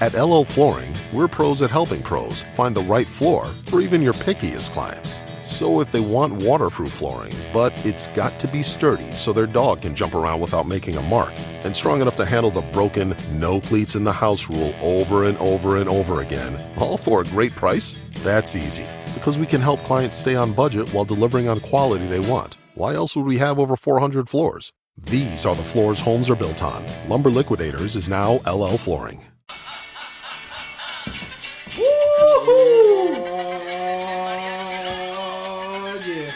At LL Flooring, we're pros at helping pros find the right floor for even your pickiest clients. So if they want waterproof flooring, but it's got to be sturdy so their dog can jump around without making a mark, and strong enough to handle the broken, no cleats in the house rule over and over and over again, all for a great price? That's easy. Because we can help clients stay on budget while delivering on quality they want. Why else would we have over 400 floors? These are the floors homes are built on. Lumber Liquidators is now LL Flooring. Yeah.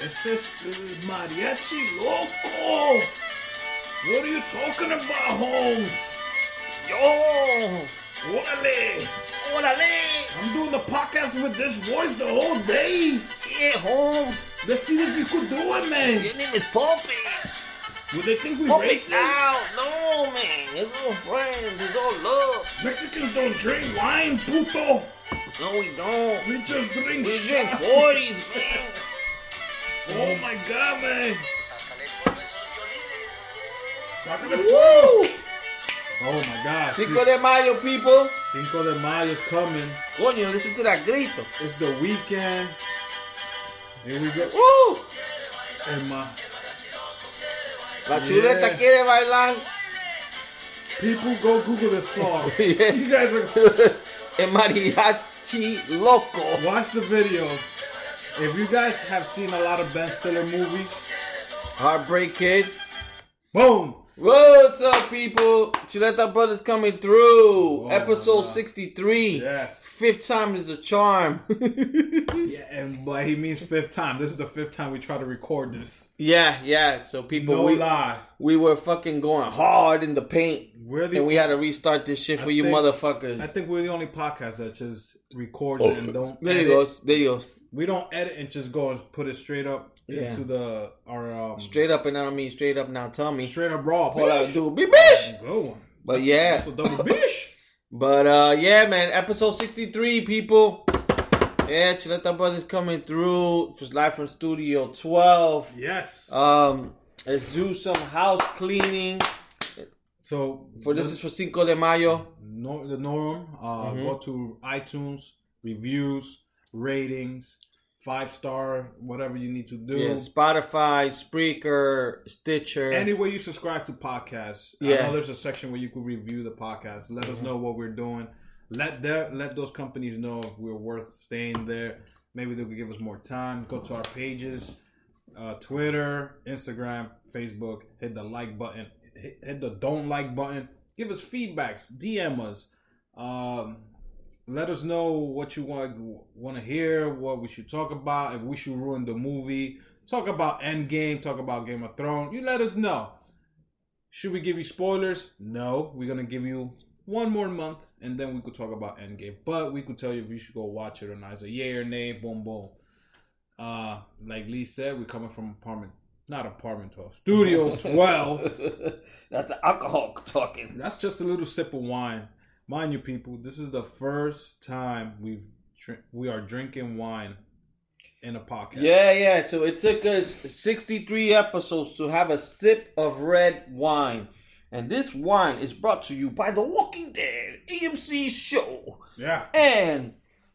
Este es Mariachi Loco. What are you talking about, Holmes? Yo, Órale. órale, I'm doing the podcast with this voice the whole day. yeah, Holmes. Let's see if you could do it, man. Your name is Poppy. Would they think we Poppy racist? out. No, man, it's all friends. It's all love. Mexicans don't drink wine, puto. No, we don't. We just drink We drink 40s, man. Oh my god, man. Sácale Woo! Oh my god. Cinco de Mayo, people. Cinco de Mayo is coming. Coño, listen to that grito. It's the weekend. Here we go. Woo! Emma. La chuleta quiere bailar. People go Google this song. Yeah. You guys are El mariachi loco. watch the video. If you guys have seen a lot of Ben Stiller movies, Heartbreak Kid. boom. What's up, people? Chuleta Brothers coming through. Oh, Episode my 63. Yes. Fifth time is a charm. Yeah, and but he means fifth time. This is the fifth time we try to record this. yeah, yeah. So people, No we, lie. we were fucking going hard in the paint. We're the And we had to restart this shit for you think- motherfuckers. I think we're the only podcast that just records it and don't. there you edit. goes. There you goes. We don't edit and just go and put it straight up Yeah. into the our um Straight up and I don't mean straight up now. Tell me. straight up raw. All I dude be bitch. Good one. But That's- yeah. that's a double bish. But uh yeah, man, episode 63, people. Yeah, Chuleta Brothers coming through. It's live from Studio 12. Yes. Um, let's do some house cleaning. so For this is for Cinco de Mayo. no, the norm. Uh, Mm-hmm. Go to iTunes, reviews, ratings, five star, whatever you need to do. Yeah, Spotify, Spreaker, Stitcher. Any way you subscribe to podcasts, Yeah. Mm-hmm. know there's a section where you can review the podcast. Let us know what we're doing. Let that let those companies know if we're worth staying there. Maybe they could give us more time. Go to our pages, uh, Twitter, Instagram, Facebook. Hit the like button. Hit, hit the don't like button. Give us feedbacks. DM us. Um, let us know what you want want to hear. What we should talk about. If we should ruin the movie. Talk about Endgame. Talk about Game of Thrones. You let us know. Should we give you spoilers? No. We're gonna give you one more month, and then we could talk about Endgame. But we could tell you if you should go watch it or not. It's a yay or nay. Boom, boom. Uh, like Lee said, we're coming from apartment, not apartment twelve, studio twelve. That's the alcohol talking. That's just a little sip of wine, mind you, people. This is the first time we've we are drinking wine in a podcast. Yeah, yeah. So it took us 63 episodes to have a sip of red wine. And this wine is brought to you by The Walking Dead AMC show. yeah. And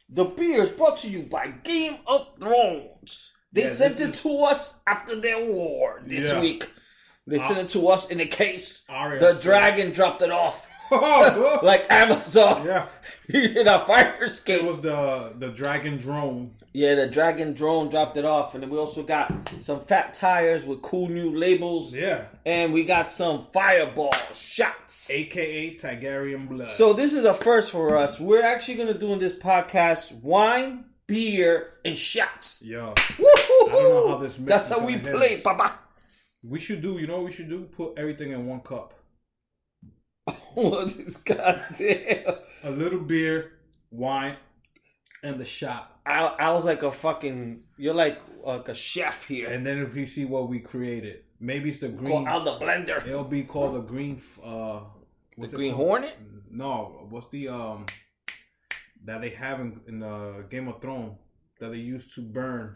the beer is brought to you by Game of Thrones. They Yeah, sent it is- to us after their war this Yeah. week. They uh, sent it to us in a case. Arya the said- dragon dropped it off. Oh, like Amazon. yeah. in a fire escape. It was the the dragon drone. Yeah, the Dragon drone dropped it off, and then we also got some fat tires with cool new labels. Yeah. And we got some fireball shots. AKA Tigerian blood. So this is a first for us. We're actually gonna do in this podcast wine, beer, and shots. Yeah. Woo-hoo-hoo! how That's how we play, us. Papa. we should do. You know what we should do? Put everything in one cup. what is goddamn? A little beer, wine, and the shot. I, I was like a fucking. You're like like a chef here. And then if we see what we created, maybe it's the Go green. out the blender. It'll be called the green. Uh, The Green called? Hornet? No, what's the um that they have in, in uh, Game of Thrones that they used to burn?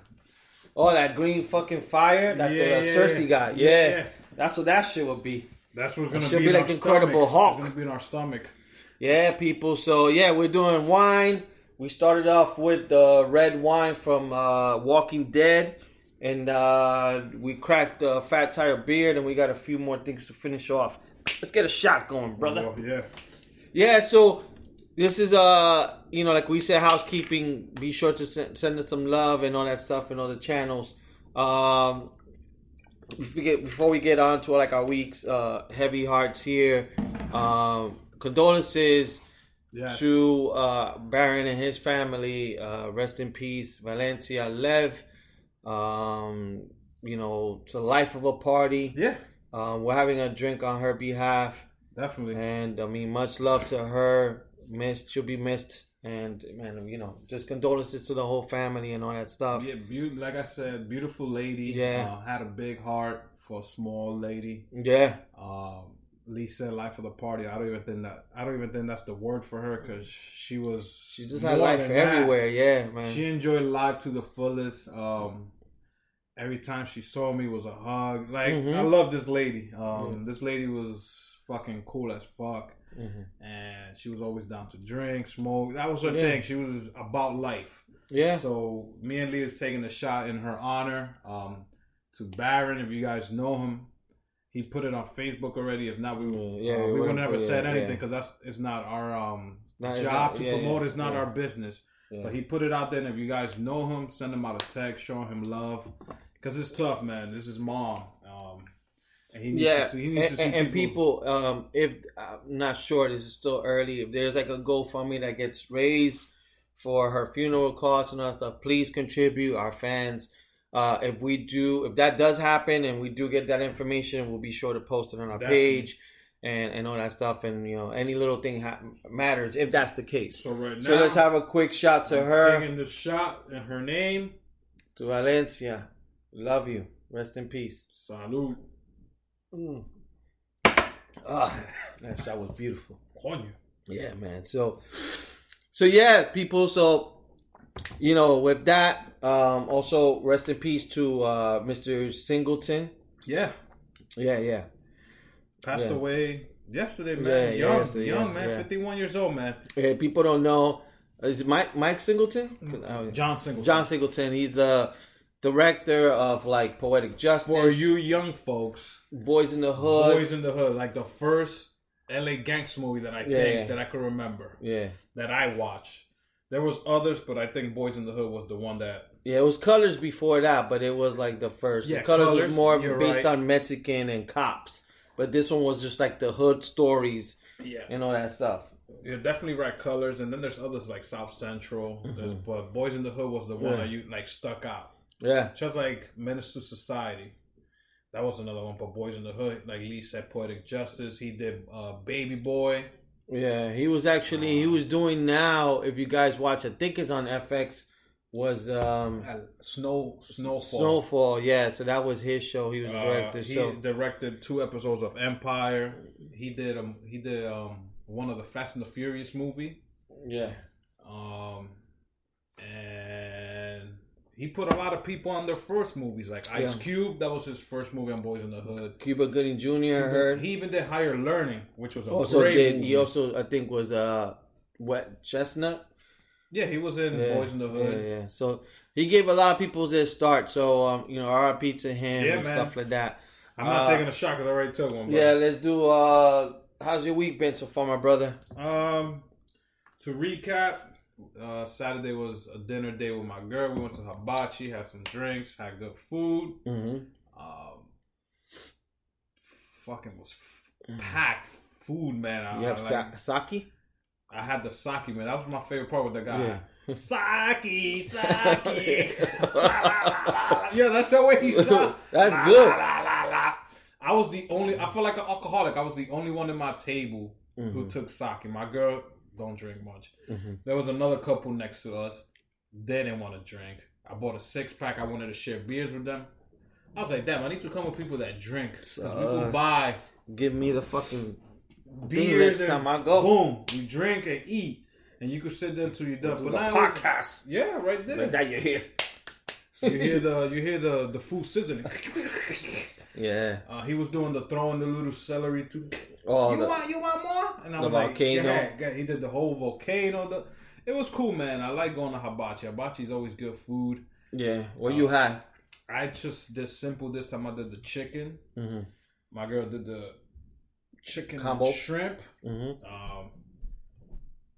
Oh, that green fucking fire. That's Yeah, the yeah, Cersei got. Yeah. Yeah. That's what that shit would be. That's what's gonna should be, be like Incredible stomach. Hulk. It's gonna be in our stomach. Yeah, people. So yeah, we're doing wine. We started off with the red wine from uh, Walking Dead, and uh, we cracked the Fat Tire beard, and we got a few more things to finish off. Let's get a shot going, brother. Oh, yeah. Yeah, so this is uh you know like we said housekeeping. Be sure to send, send us some love and all that stuff and all the channels. Um, we get, before we get on to like our weeks, uh, heavy hearts here. Um, condolences Yes. to uh, Baron and his family. Uh, rest in peace, Valencia Lev. Um, you know, it's a life of a party. Yeah, Um, we're having a drink on her behalf. definitely. And I mean, much love to her. Missed, she'll be missed. And man, you know, just condolences to the whole family and all that stuff. Yeah, be- like I said, beautiful lady. Yeah. Uh, had a big heart for a small lady. Yeah, Um, said life of the party. I don't even think that. I don't even think that's the word for her because she was. she just had life than that. everywhere. Yeah, man. She enjoyed life to the fullest. Um, every time she saw me was a hug. Like Mhm. I love this lady. Um, this lady was fucking cool as fuck, Mhm. and she was always down to drink, smoke. That was her Yeah. thing. She was about life. Yeah, So me and Lee is taking a shot in her honor. Um, to Baron, if you guys know him, he put it on Facebook already. If not, we Yeah, uh, yeah, we we would never said yeah. anything because that's it's not our um not- job not- to promote. It's not our business. But he put it out there, and if you guys know him, send him out a text, show him love, because it's tough, man. This is mom, and he needs yeah, to see, he needs and, to see and people, um, if I'm not sure, this is still early. If there's like a GoFundMe that gets raised for her funeral costs and all that stuff, please contribute. Our fans, uh, if we do, if that does happen, and we do get that information, we'll be sure to post it on our Definitely. page and and all that stuff. And you know, any little thing ha- matters if that's the case. So right now, So let's have a quick shot to I'm her, taking the shot in her name. to Valencia. Love you. Rest in peace. Salud, Mm. Ah, that shot was beautiful. Yeah, man. So, so yeah, people. So, you know, with that, um, also rest in peace to uh, Mr. Singleton. Yeah, Yeah, yeah, passed Yeah. away yesterday, man. Yeah, young, yesterday, young yeah, man, fifty-one years old, man. Yeah, people don't know. Is it Mike Mike Singleton? Uh, John Singleton. John Singleton. He's the director of like Poetic Justice, For you young folks, Boyz n the Hood. Boyz n the Hood, like the first LA gangster movie that I Yeah, think yeah. that I could remember Yeah, that I watched. There was others, but I think Boyz n the Hood was the one that yeah. It was Colors before that, but it was like the first. Yeah, Colors, was more based right. on Mexican and cops, but this one was just like the hood stories yeah, and all that stuff. you're definitely right colors. And then there's others like South Central. There's but Boyz n the Hood was the one Mm-hmm. Yeah. that you like stuck out, Yeah, just like Menace to Society. That was another one, but Boyz n the Hood, like Lee said, Poetic Justice. He did uh, Baby Boy. yeah. He was actually he was doing now. If you guys watch, I think it's on FX. Was um Uh, Snow Snowfall. Snowfall? Yeah, so that was his show. He was Uh, he so directed two episodes of Empire. He did um he did um one of the Fast and the Furious movie. yeah, Um he put a lot of people on their first movies, like Ice Yeah. Cube. That was his first movie on Boyz n the Hood. Cuba Gooding Jr. I heard. He even did Higher Learning, which was a also great did movie. he also I think was uh Wet Chestnut. yeah, he was in Yeah, Boyz n the Hood. Yeah, yeah. So he gave a lot of people their start. So um, you know, RIP to him Yeah, and man. stuff like that. I'm not Uh, taking a shot because I already took one. Yeah, let's do. uh How's your week been so far, my brother? Um, to recap, uh, Saturday was a dinner day with my girl. We went to Hibachi, had some drinks, had good food. Mm-hmm. Um, fucking was f- packed food, man. I, You have I, like- sa- sake. I had the sake, man. That was my favorite part with the guy. Yeah. Sake, sake. yeah, that's the way he shot. That's La, good. la, la, la, la. I was the only. I feel like an alcoholic. I was the only one at my table Mm-hmm. who took sake. My girl don't drink much. Mhm. There was another couple next to us. They didn't want to drink. I bought a six pack. I wanted to share beers with them. I was like, damn, I need to come with people that drink. Because Uh, could buy Give me the fucking beers next time I go. Boom, you drink and eat, and you can sit there until you're done. do But the now, podcast. yeah, right there. Like that you hear. you hear the you hear the the food sizzling. Yeah. Uh, he was doing the throwing the little celery too. Oh, you the- want you want more? And I was like, volcano. Yeah, yeah. He did the whole volcano. The it was cool, man. I like going to hibachi. Hibachi is always good food. Yeah. What you had? I just did simple this time. I did the chicken. Mm-hmm. My girl did the chicken Combo. and shrimp. Mm-hmm. Um,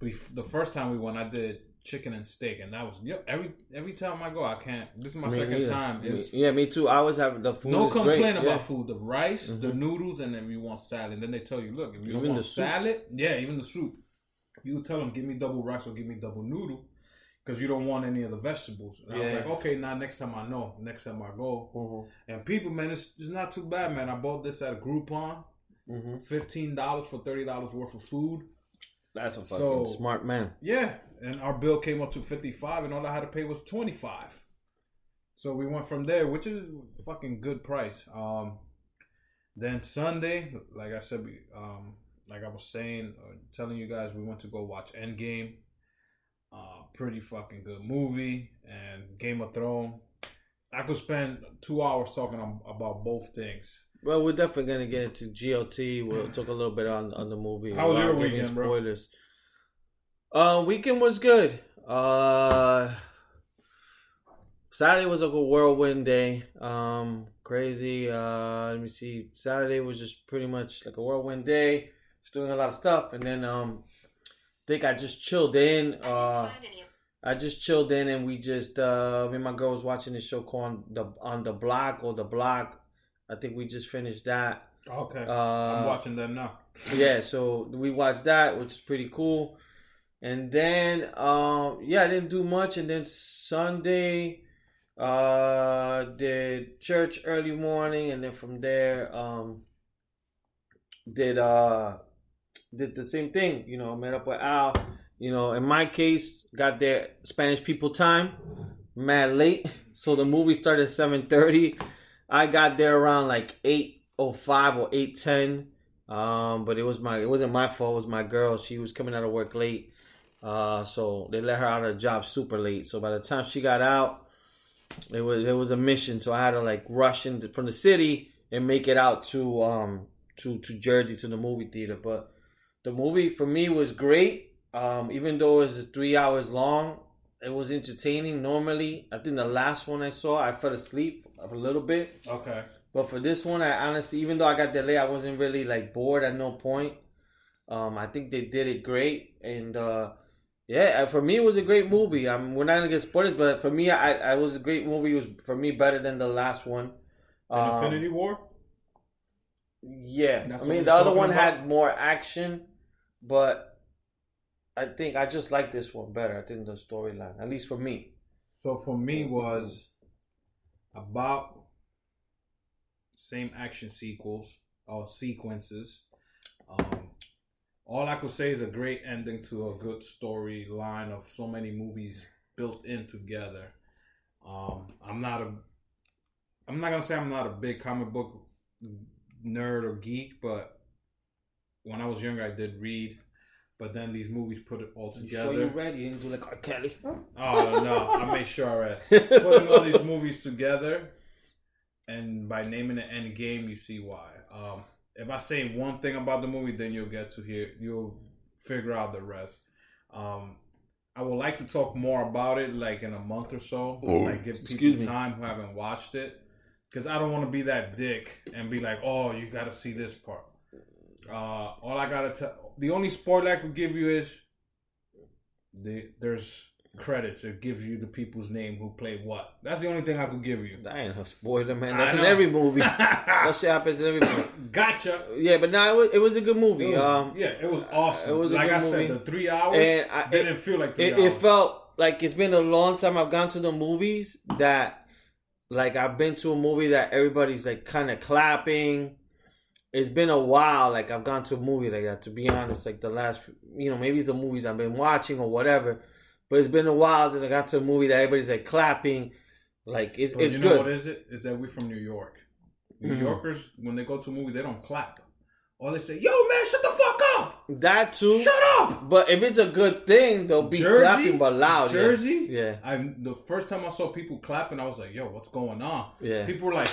bef- the first time we went, I did chicken and steak, and that was yep. Every every time I go, I can't. This is my Me second neither. time. It's yeah, me too. I always have the food. no complaint great. about yeah. food. The rice, the Mhm. noodles, and then you want salad. And then they tell you, look, if you don't want the salad, yeah, even the soup, you tell them, give me double rice or give me double noodle, because you don't want any of the vegetables. And I was Yeah. like, okay, now next time I know. Next time I go, Mhm. and people, man, it's, it's not too bad, man. I bought this at Groupon, Mhm. fifteen dollars for thirty dollars worth of food. That's a fucking So- smart man. Yeah, and our bill came up to fifty five, and all I had to pay was twenty five. So we went from there, which is fucking good price. Um, then Sunday, like I said, we, um, like I was saying, uh, telling you guys, we went to go watch Endgame. Uh, pretty fucking good movie, and Game of Thrones. I could spend two hours talking am- about both things. Well, we're definitely gonna get into GOT. We'll talk a little bit on on the movie. How was your weekend, bro? Spoilers. Uh, weekend was good. Uh, Saturday was like a whirlwind day. Um, crazy. Uh, let me see. Saturday was just pretty much like a whirlwind day. Just doing a lot of stuff, and then um, think I just chilled in. Uh, I just chilled in, and we just uh, me and my girl was watching this show called the on the block or the block. I think we just finished that. Okay, Uh, I'm watching them now. yeah, so we watched that, which is pretty cool. And then, um, yeah, I didn't do much. And then Sunday, uh, did church early morning, and then from there, um, did uh, did the same thing. You know, met up with Al. You know, in my case, got there Spanish people time, mad late. So the movie started seven thirty. I got there around like eight oh five or eight ten. Um, but it was my it wasn't my fault. It was my girl. She was coming out of work late. Uh, so they let her out of the job super late. So by the time she got out, it was it was a mission. So I had to like rush into from the city and make it out to um to to Jersey to the movie theater. But the movie for me was great. Um, even though it was three hours long, it was entertaining. Normally, I think the last one I saw, I fell asleep a little bit. Okay. But for this one, I honestly, even though I got delayed, I wasn't really like bored at no point. Um, I think they did it great, and uh, yeah, for me, it was a great movie. I'm we're not gonna get spoilers, but for me, I, I was a great movie. It was for me better than the last one. Um, Infinity War. yeah, I mean the other one about? had more action, but I think I just like this one better. I think the storyline, at least for me. So for me was about same action sequels or sequences. Um, all I could say is a great ending to a good storyline of so many movies built in together. Um, I'm not a, I'm not gonna say I'm not a big comic book nerd or geek, but when I was younger, I did read. But then these movies put it all You together. sure you ready? You didn't do like R. Kelly. Oh no, I made sure I read. Putting all these movies together, and by naming it End Game, you see why. Um, if I say one thing about the movie, then you'll get to hear, you'll figure out the rest. Um, I would like to talk more about it, like in a month or so. like give people me. time who haven't watched it, because I don't want to be that dick and be like, "Oh, you got to see this part." Uh, all I gotta tell, the only spoiler I could give you is the there's credits. It gives you the people's name who played what. That's the only thing I could give you. That ain't a spoiler, man. That's in every movie. that shit happens in every movie. Gotcha. Yeah, but now it was, it was a good movie. It was, um, yeah, it was awesome. it was a like I said, the three hours And I- didn't feel like three it, hours. it felt like it's been a long time I've gone to the movies that like I've been to a movie that everybody's like kind of clapping. It's been a while like I've gone to a movie like that to be honest like the last you know maybe it's the movies I've been watching or whatever but it's been a while since I got to a movie that everybody's like clapping like it's But it's you know good what is it? Is that we're from New York. New Mhm. Yorkers, when they go to a movie, they don't clap. Or they say, "Yo, man, shut the fuck up! that too Shut up!" but if it's a good thing they'll be Jersey, clapping but loud yeah. Jersey. yeah I the first time I saw people clapping, I was like, "Yo, what's going on?" Yeah. People were like,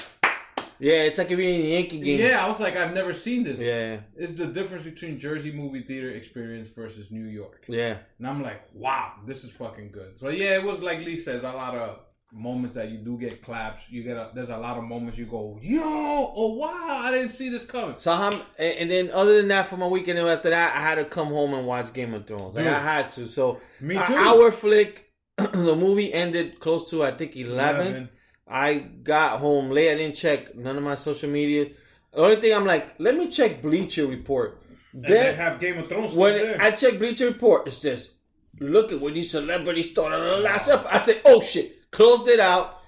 Yeah, it's like if you're in a Yankee game. Yeah, I was like, I've never seen this. Yeah. It's the difference between Jersey movie theater experience versus New York. Yeah. And I'm like, wow, this is fucking good. So yeah, it was like Lee says, a lot of moments that you do get claps. You get a, there's a lot of moments you go, yo, oh wow, I didn't see this coming. So I'm, and then other than that, for my weekend and after that, I had to come home and watch Game of Thrones. Like I had to. So Me too. hour flick. the movie ended close to I think eleven. 11. I got home late. I didn't check none of my social media. The only thing I'm like, let me check Bleacher Report. They have Game of Thrones when. I check Bleacher Report, it says, "Look at what these celebrities thought of the last up." I said, "Oh shit!" Closed it out.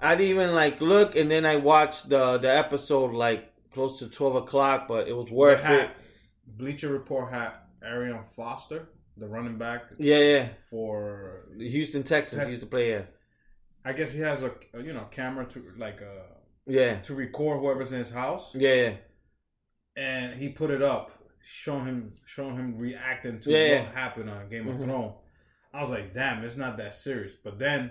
I didn't even like look, and then I watched the the episode like close to twelve o'clock, but it was worth it. Bleacher Report had Arian Foster, the running back Yeah, yeah. for. The Houston Texans Tex- used to play. Yeah, I guess he has a, a, you know camera to like uh yeah, to record whoever's in his house, yeah, yeah. and he put it up, showing him showing him reacting to Yeah, what yeah. happened on Game of Mhm. Thrones. I was like, damn, it's not that serious. But then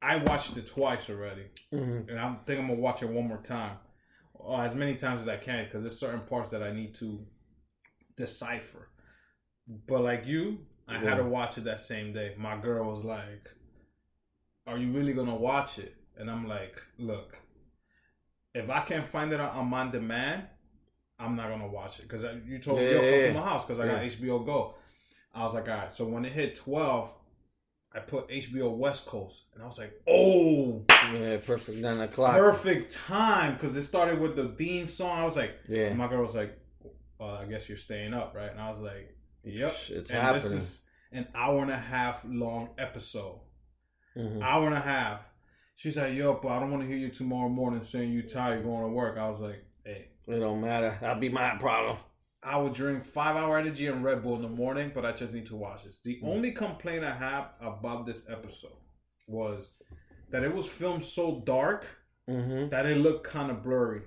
I watched it twice already. hmm and I think I'm gonna watch it one more time, or as many times as I can, because there's certain parts that I need to decipher. But like you, I had to watch it that same day. My girl was like, "Are you really gonna watch it?" And I'm like, "Look, if I can't find it on on demand, I'm not gonna watch it because you told me, Yeah, yo, yeah, come yeah. to my house because I got Yeah. HBO Go." I was like, "All right." So when it hit twelve, I put HBO West Coast, and I was like, "Oh." Yeah, perfect nine o'clock. perfect time because it started with the theme song. I was like, Yeah. my girl was like, well, I guess you're staying up, right? And I was like, yep. It's and happening. this is an hour and a half long episode. Mhm. Hour and a half. She's like, yo, but I don't want to hear you tomorrow morning saying you tired going to work. I was like, hey, It don't matter. That'll be my problem. I would drink five hour energy and Red Bull in the morning, but I just need to watch this. The only complaint I have about this episode was that it was filmed so dark hmm that it looked kind of blurry.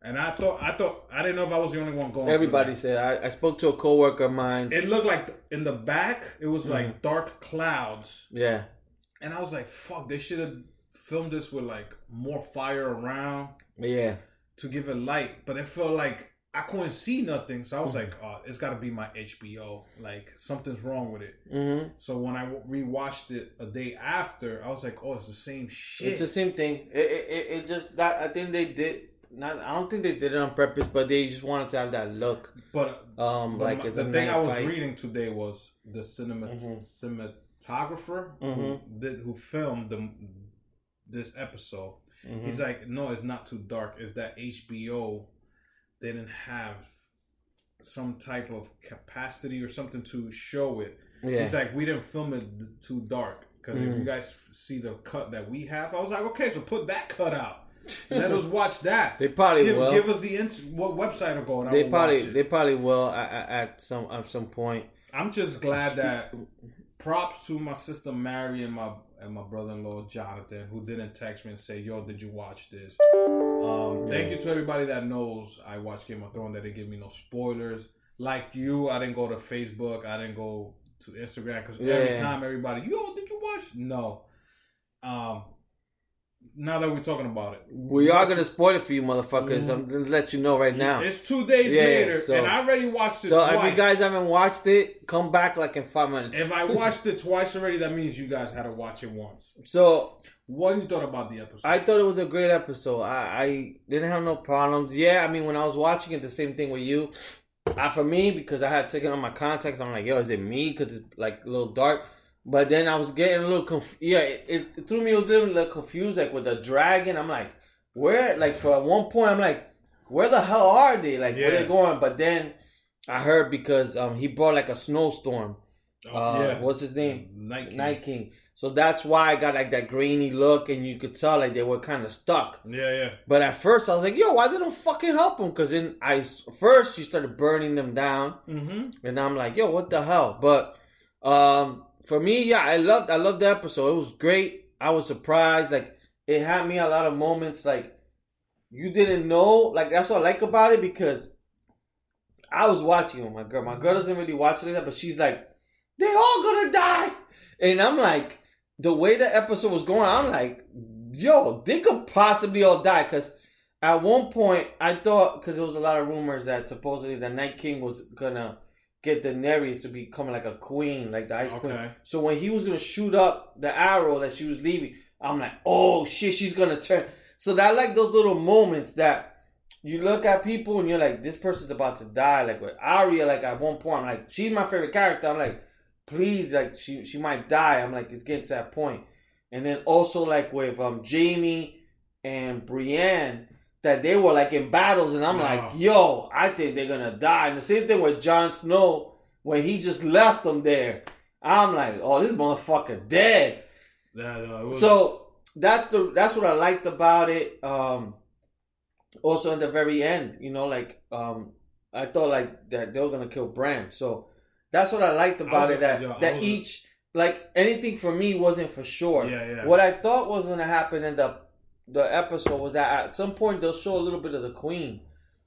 And I thought, I thought, I didn't know if I was the only one going. Everybody said I, I spoke to a coworker of mine. It looked like in the back, it was Mm-hmm. like dark clouds, yeah, and I was like, "Fuck!" They should have filmed this with like more fire around yeah. to give it light. But it felt like I couldn't see nothing, so I was Mm-hmm. like, "Oh, it's got to be my HBO. Like something's wrong with it." hmm So when I rewatched it a day after, I was like, "Oh, it's the same shit." It's the same thing. It, it, it, just that I think they did not. I don't think they did it on purpose, but they just wanted to have that look. but Um, But like my- it's the thing I was fight. reading today was the cinema Mhm. who Mhm. did who filmed the this episode. Mhm. He's like, no, it's not too dark. It's that HBO didn't have some type of capacity or something to show it. yeah. He's like, we didn't film it too dark because if Mhm. you guys f- see the cut that we have, I was like, okay, so put that cut out. Let us watch that. they probably Give, will. give us the int- what website to go and they probably they probably will at- at some at some point. I'm just glad that props to my sister Mary and my and my brother-in-law Jonathan who didn't text me and say, "Yo, did you watch this?" Um, thank you to everybody that knows I watch Game of Thrones. That didn't give me no spoilers. Like you, I didn't go to Facebook. I didn't go to Instagram because every time everybody, "Yo, did you watch?" No. Um. Now that we're talking about it, We are gonna spoil it for you, motherfuckers. I'm gonna let you know right now. it's two days Yeah, later, so- and I already watched it So twice. if you guys haven't watched it, come back like in five minutes. if I watched it twice already, that means you guys had to watch it once. so What you thought about the episode? I thought it was a great episode. I, I didn't have no problems. Yeah, I mean, when I was watching it, the same thing with you. Uh, for me, because I had taken on my contacts, I'm like, yo, is it me? Because it's like a little dark. But then I was getting a little confused. Yeah, it, it, threw me a little, confused, like with the dragon. I'm like, where? Like for at one point, I'm like, where the hell are they? Like where they going? But then I heard because um he brought like a snowstorm. Oh, Uh, what's his name? Night King. Night King. So that's why I got like that grainy look, and you could tell like they were kind of stuck. Yeah, yeah. But at first I was like, yo, why don't fucking help them? Because then I first you started burning them down, Mm-hmm. and I'm like, yo, what the hell? But um, for me, yeah, I loved I loved the episode. It was great. I was surprised. Like it had me a lot of moments like you didn't know. Like that's what I like about it because I was watching with my girl. My girl doesn't really watch it but she's like, they all gonna die. And I'm like, the way the episode was going, I'm like, yo, they could possibly all die because at one point I thought because there was a lot of rumors that supposedly the Night King was gonna get Daenerys to become like a queen, like the Ice Queen. So when he was gonna shoot up the arrow that she was leaving, I'm like, oh shit, she's gonna turn. So that like those little moments that you look at people and you're like, this person's about to die. Like with Arya, like at one point, I'm like, she's my favorite character. I'm like, please, like she she might die. I'm like, it's getting to that point. And then also like with um Jaime and Brienne, that they were like in battles, and I'm like, yo, I think they're gonna die. And the same thing with Jon Snow when he just left them there. I'm like, oh, this motherfucker dead. It was- So that's the that's what I liked about it. Um also in the very end, you know, like um I thought like that they were gonna kill Bran. So that's what I liked about was- it. That yeah, that each like anything for me wasn't for sure. yeah, yeah. What I thought was gonna happen in the the episode was that at some point they'll show a little bit of the queen,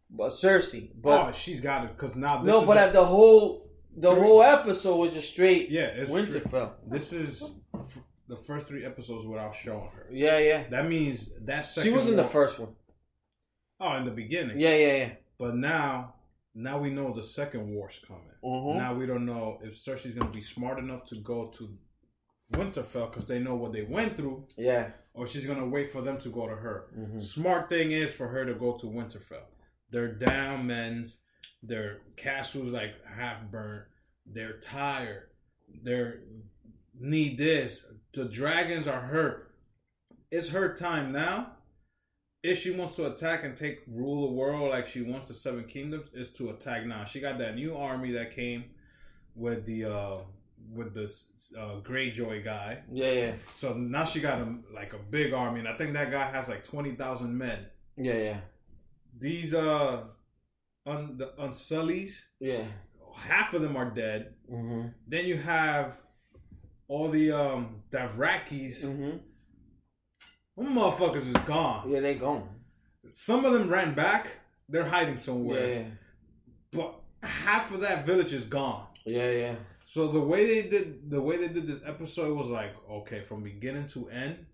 but Cersei. But oh, she's got it because now this no, but the- at the whole the Three- whole episode was just straight yeah, it's Winterfell. This is f- the first three episodes without showing her. Yeah, yeah. That means that She was in the first one. Oh, in the beginning. Yeah, yeah, yeah. But now, now we know the second war's coming. Mhm. Now we don't know if Cersei's gonna be smart enough to go to Winterfell because they know what they went through, Yeah. Or she's gonna wait for them to go to her. Mhm. Smart thing is for her to go to Winterfell. They're down men's. Their castle's like half burnt. They're tired. They're need this. The dragons are hurt. It's her time now. If she wants to attack and take rule the world like she wants the Seven Kingdoms, is to attack now. She got that new army that came with the uh with this uh, Greyjoy guy. Yeah, yeah. So now she got a like a big army, and I think that guy has like twenty thousand men. Yeah, yeah. These uh, un, the Unsullys, Yeah. half of them are dead. Mm-hmm. Then you have all the um Dothrakis. Mm-hmm. Them motherfuckers is gone. Yeah, they gone. Some of them ran back. They're hiding somewhere. yeah. But half of that village is gone. Yeah, yeah. So the way they did the way they did this episode was like, okay, from beginning to end,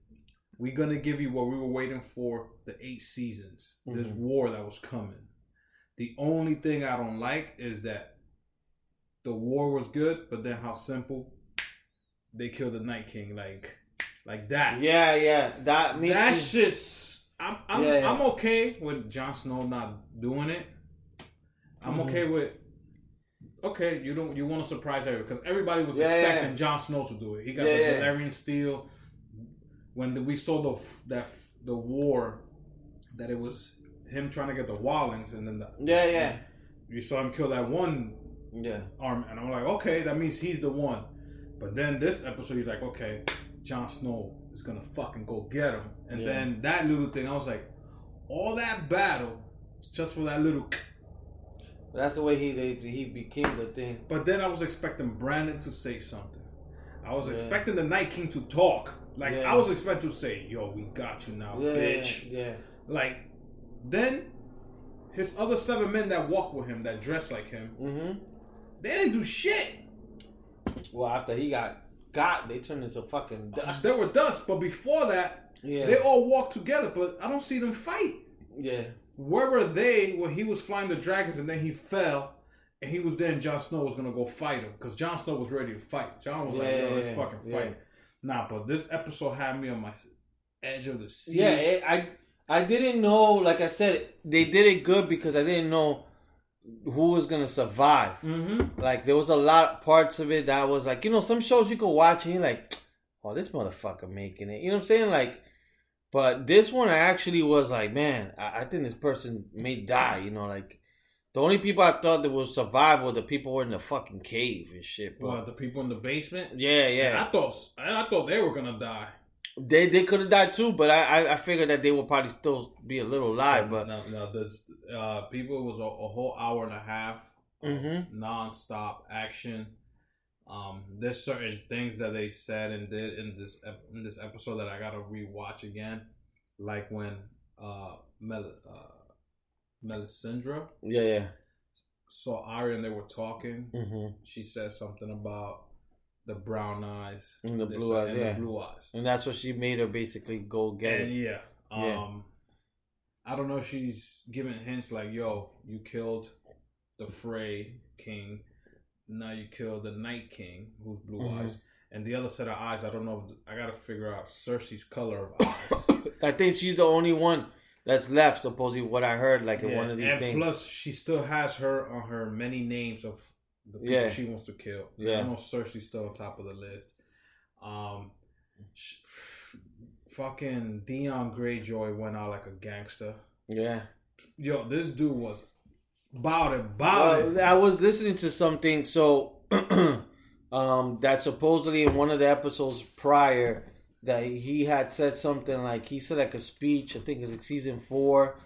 we're gonna give you what we were waiting for the eight seasons. This Mhm. war that was coming. The only thing I don't like is that the war was good, but then how simple they killed the Night King, like like that. Yeah, yeah. That me that shit's I'm I'm Yeah, yeah. I'm okay with Jon Snow not doing it. I'm Mhm. okay with okay, you don't you want to surprise everybody because everybody was Yeah, yeah, expecting yeah. Jon Snow to do it. He got Yeah, the yeah. Valyrian steel. When the, we saw the that the war, that it was him trying to get the Wallings, and then the, Yeah, yeah. you saw him kill that one Yeah. arm, and I'm like, okay, that means he's the one. But then this episode, he's like, okay, Jon Snow is gonna fucking go get him, and Yeah. then that little thing, I was like, all that battle just for that little. That's the way he they, he became the thing. But then I was expecting Brandon to say something. I was Yeah. expecting the Night King to talk. Like Yeah. I was expecting to say, "Yo, we got you now, Yeah, bitch." Yeah. Like then his other seven men that walk with him, that dress like him, Mm-hmm. they didn't do shit. Well, after he got got, they turned into fucking dust. They were dust, but before that, Yeah. they all walked together. But I don't see them fight. yeah. Where were they when he was flying the dragons and then he fell? And he was then Jon Snow was gonna go fight him because Jon Snow was ready to fight. John was like, "Yo, let's fucking yeah. fight." Nah, but this episode had me on my edge of the seat. Yeah, it, I I didn't know. Like I said, they did it good because I didn't know who was gonna survive. Mm-hmm. Like there was a lot of parts of it that was like you know some shows you could watch and you're like, oh this motherfucker making it. You know what I'm saying? Like, but this one I actually was like, man, I, I think this person may die. You know, like the only people I thought that would survive were the people who were in the fucking cave and shit. But What the people in the basement? yeah, yeah, I thought I thought they were gonna die. they they could have died too. But I, I I figured that they would probably still be a little alive. But no, no, this uh, people was a, a whole hour and a half Mhm. non-stop action. Um, there's certain things that they said and did in this ep- in this episode that I gotta rewatch again, like when uh, Mel uh, Melisandre yeah, yeah. saw Arya and they were talking. Mm-hmm. She said something about the brown eyes, And the this- blue eyes, and yeah. the blue eyes. and that's what she made her basically go get And it. yeah, um, Yeah. I don't know if she's giving hints like, "Yo, you killed the Frey King, now you kill the Night King, who's blue Mhm. eyes." And the other set of eyes, I don't know. I gotta figure out Cersei's color of eyes. I think she's the only one that's left. Supposedly, what I heard, like in one of these and things. plus, she still has her on her many names of the people Yeah. she wants to kill. Yeah. I know Cersei's still on top of the list. Um, sh- fucking Theon Greyjoy went out like a gangster. yeah. Yo, this dude was about it, about Well, it. I was listening to something so um that supposedly in one of the episodes prior that he had said something like he said like a speech, I think it's like season four,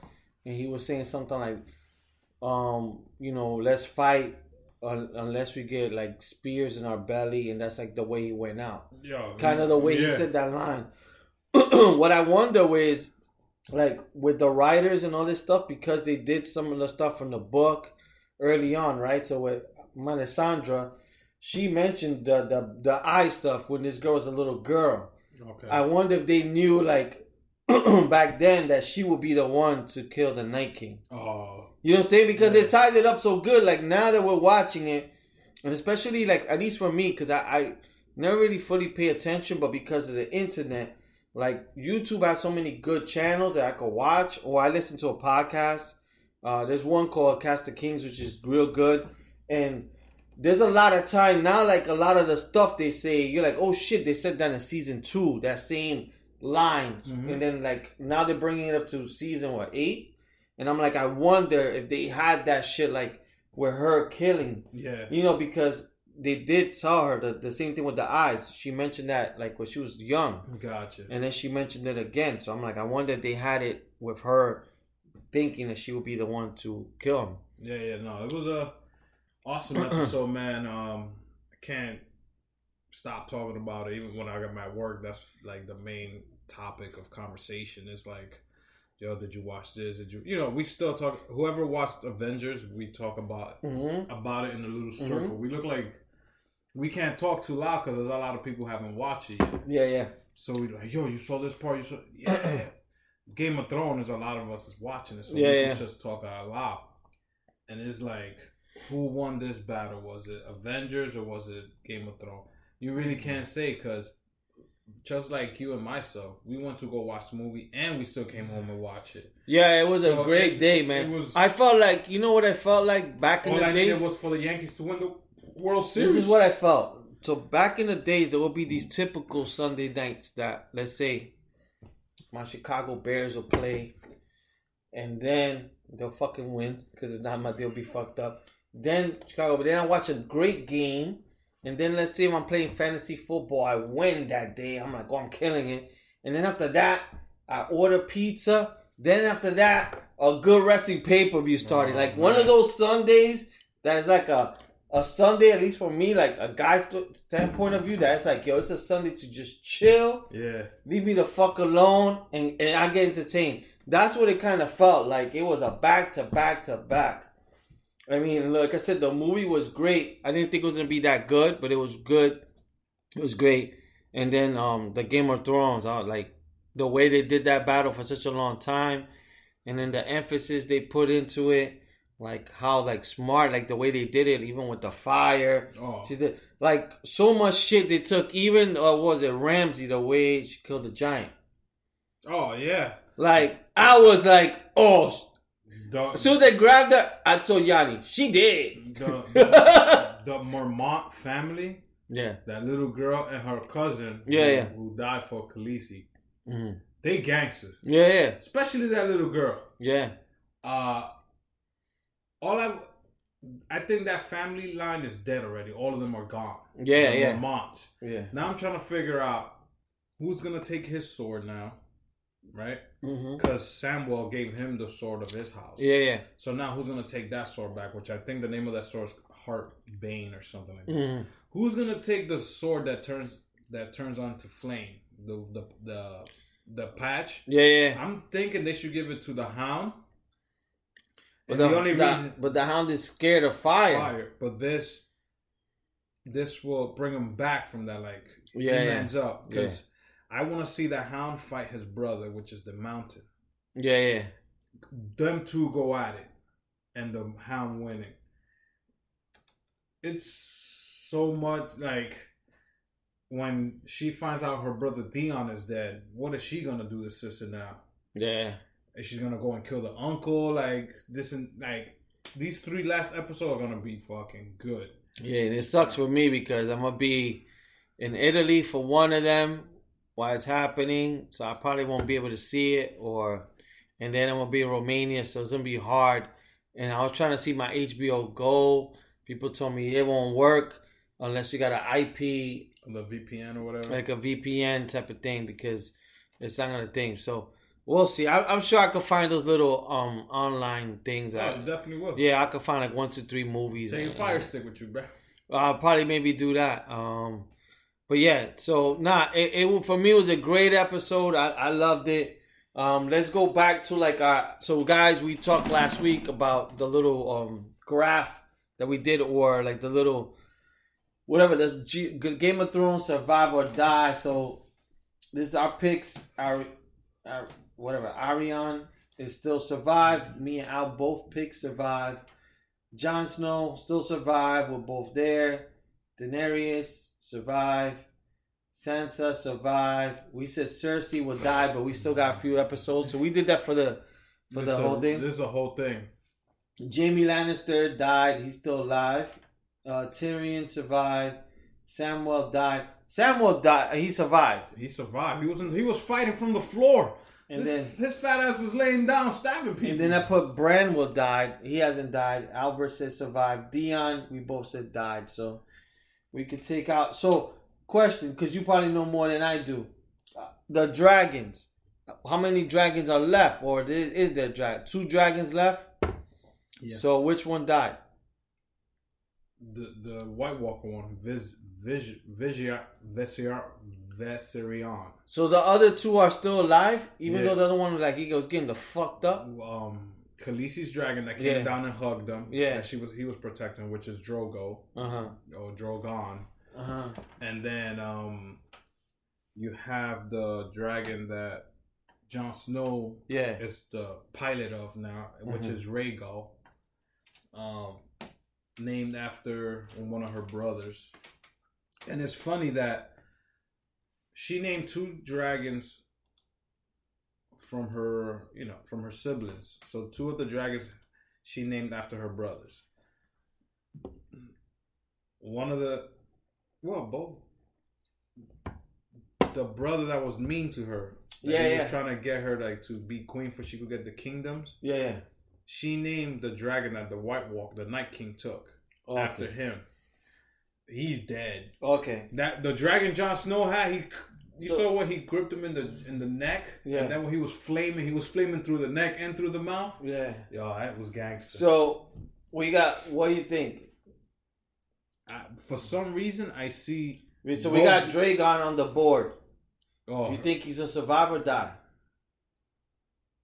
and he was saying something like um, you know, let's fight unless we get like spears in our belly and that's like the way he went out. Yo, Kind of the way he said that line. what I wonder is like with the writers and all this stuff because they did some of the stuff from the book early on, right? So with Melisandre, she mentioned the the the eye stuff when this girl was a little girl. Okay. I wonder if they knew like back then that she would be the one to kill the Night King. oh, You know what I'm saying? Because Yeah. they tied it up so good. Like now that we're watching it, and especially like at least for me, because I, I never really fully pay attention, but because of the internet, like YouTube has so many good channels that I could watch, or I listen to a podcast. Uh, there's one called Cast of Kings, which is real good, and there's a lot of time now. Like a lot of the stuff they say, you're like, oh shit, they said that in season two, that same line, Mhm. and then like now they're bringing it up to season what eight, and I'm like, I wonder if they had that shit like with her killing, yeah. you know, because they did tell her the, the same thing with the eyes. She mentioned that like when she was young, Gotcha. and then she mentioned it again. So I'm like, I wonder if they had it with her thinking that she would be the one to kill him. Yeah, yeah, no, it was a awesome episode, man. Um, I can't stop talking about it. Even when I got my work, that's like the main topic of conversation. It's like, yo, did you watch this? Did you, you know, we still talk. Whoever watched Avengers, we talk about Mm-hmm. about it in a little Mhm. circle. We look like we can't talk too loud because there's a lot of people haven't watched it yet. Yeah, yeah. So we like, yo, you saw this part? You saw, yeah. Game of Thrones, a lot of us is watching it, so Yeah, we yeah. can just talk out loud. And it's like, who won this battle? Was it Avengers or was it Game of Thrones? You really mm. can't say because just like you and myself, we went to go watch the movie and we still came home and watch it. Yeah, it was So a great day, man. it was- I felt like you know what I felt like back in the days. needed was for the Yankees to win the World Series. This is what I felt. So back in the days, there would be these typical Sunday nights that, let's say, my Chicago Bears will play, and then they'll fucking win because if not, my they'll be fucked up. Then Chicago, but then I watch a great game, and then let's say if I'm playing fantasy football, I win that day. I'm like, oh, I'm killing it. And then after that, I order pizza. Then after that, a good wrestling pay per view started. Like one of mm-hmm. those Sundays that is like a a Sunday, at least for me, like a guy's standpoint of view, that's like, yo, it's a Sunday to just chill, yeah. leave me the fuck alone, and, and I get entertained. That's what it kind of felt like. It was a back to back to back. I mean, like I said, the movie was great. I didn't think it was gonna be that good, but it was good. It was great. And then um the Game of Thrones, I like the way they did that battle for such a long time, and then the emphasis they put into it, like how like smart, like the way they did it, even with the fire. Oh, She did like so much shit they took. Even uh, was it Ramsey the way she killed the giant? oh yeah. Like I was like, oh. The, as they grabbed her, I told Yanni she did. the, the, the Mormont family, Yeah. that little girl and her cousin, Yeah, who, yeah. who died for Khaleesi, Mhm. they gangsters. Yeah, yeah, Especially that little girl. yeah. Uh, all I, I think that family line is dead already. All of them are gone. Yeah, The yeah. Mormont. Yeah. Now I'm trying to figure out who's gonna take his sword now, right? Mm-hmm. Because Samwell gave him the sword of his house. Yeah, yeah. So now who's gonna take that sword back? Which I think the name of that sword is Heart Bane or something like that. Mhm. Who's gonna take the sword that turns that turns on to flame? The the the the patch. Yeah, yeah. I'm thinking they should give it to the Hound. But the, the only the- reason but the hound is scared of fire. fire, but this this will bring him back from that. Like Yeah, he yeah. man's up because I want to see the Hound fight his brother, which is the Mountain. Yeah, yeah. Them two go at it, and the Hound winning. It's so much like when she finds out her brother Theon is dead. What is she gonna do to sister now? Yeah. Is she gonna go and kill the uncle? Like this and like these three last episodes are gonna be fucking good. Yeah, and it sucks for me because I'm gonna be in Italy for one of them while it's happening, so I probably won't be able to see it. Or, and then I'm gonna be in Romania, so it's gonna be hard. And I was trying to see my HBO Go. People told me it won't work unless you got an IP, The VPN or whatever. like a VPN type of thing, because it's not gonna thing. So we'll see. I, I'm sure I could find those little um online things. oh, That, you definitely will. yeah, I could find like one to three movies. Take your and- fire stick with you, bro. I'll probably maybe do that. Um, but yeah, so nah, it, it for me it was a great episode. I, I loved it. Um, let's go back to like uh so guys, we talked last week about the little um graph that we did, or like the little whatever the G, Game of Thrones survive or die. So this is our picks. Our, our whatever Arion is still survived. Me and Al both picked survive. Jon Snow still survive. We're both there. Daenerys survive. Sansa survive. We said Cersei will die, but we still got a few episodes. So we did that for the for the This is whole a- thing. This is the whole thing. Jaime Lannister died. He's still alive. Uh, Tyrion survived. Samwell died. Samwell died. He survived. He survived. He was in, he was fighting from the floor. And This- then his fat ass was laying down, stabbing people. and then I put Branwell died. He hasn't died. Albert said survived. Theon, we both said died. So we could take out. So question, because you probably know more than I do. Uh, The dragons. How many dragons are left, or is is there drag? Two dragons left. Yeah. So which one died? the the White Walker one, Vis Vis Vigia Viserion Viserion. So the other two are still alive, even Yeah. though the other one like he was getting the fucked up. Um, Khaleesi's dragon that came Yeah. down and hugged him. Yeah. she was he was protecting, which is Drogo Uh huh. or Drogon. Uh huh. And then um, you have the dragon that Jon Snow Yeah. is the pilot of now, which Mhm. is Rhaegal, um, named after one of her brothers. And it's funny that she named two dragons from her, you know, from her siblings. So two of the dragons she named after her brothers. One of the, well, both. The brother that was mean to her, that Yeah, he yeah. was trying to get her like to be queen for she could get the kingdoms. Yeah. Yeah. She named the dragon that the White Walk, the Night King, took after him. He's dead. Okay. That the dragon Jon Snow had, he you So- saw when he gripped him in the in the neck, Yeah. and then when he was flaming, he was flaming through the neck and through the mouth. Yeah. Yo, that was gangster. So we got. What do you think? I, for some reason, I see. So we got Dragon on the board. Oh, Do you oh. think he's a survivor or die?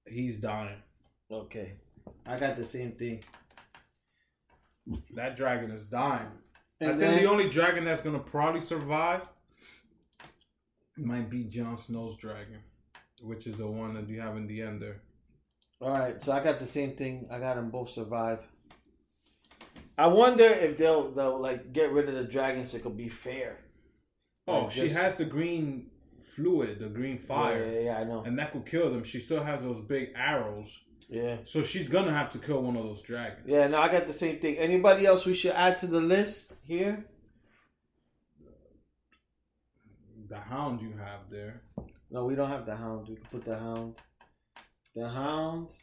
he's dying. Okay. I got the same thing. That dragon is dying. I And think the only dragon that's gonna probably survive might be Jon Snow's dragon, which is the one that you have in the end there. All right, so I got the same thing. I got them both survive. I wonder if they'll they'll like get rid of the dragon so it could be fair. Oh, Like, she just- has the green fluid, the green fire, Yeah, yeah, yeah, I know. and that could kill them. She still has those big arrows, Yeah, so she's gonna have to kill one of those dragons. yeah. No, I got the same thing. Anybody else we should add to the list here? The hound you have there. No, we don't have the hound. We can put the hound. The hound.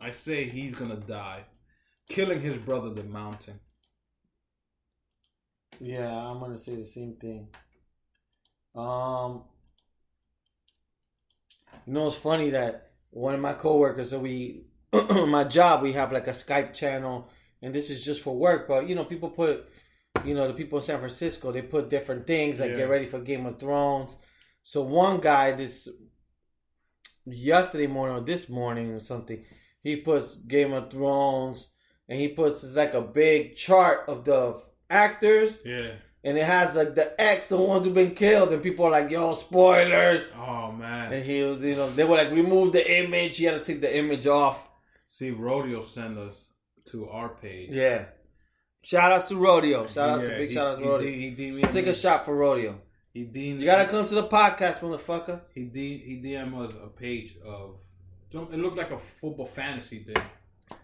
I say he's gonna die, killing his brother, the mountain. Yeah, I'm gonna say the same thing. Um, you know, it's funny that one of my coworkers, so we, my job, we have like a Skype channel, and this is just for work. But you know, people put, you know, the people in San Francisco, they put different things like Yeah. get ready for Game of Thrones. So one guy, this yesterday morning or this morning or something, he puts Game of Thrones, and he puts it's like a big chart of the actors, Yeah. and it has like the X, the ones who've been killed, and people are like, "Yo, spoilers!" Oh man. And he was, you know, they were like, remove the image. He had to take the image off. See, Rodeo sent us to our page. Yeah. Shout outs to Rodeo. Shout outs to Yeah, big he's- shout outs to he Rodeo. de- he deemed Take a shot for Rodeo. He deemed You gotta come to the podcast, motherfucker. He D he DM us a page of. It looked like a football fantasy thing.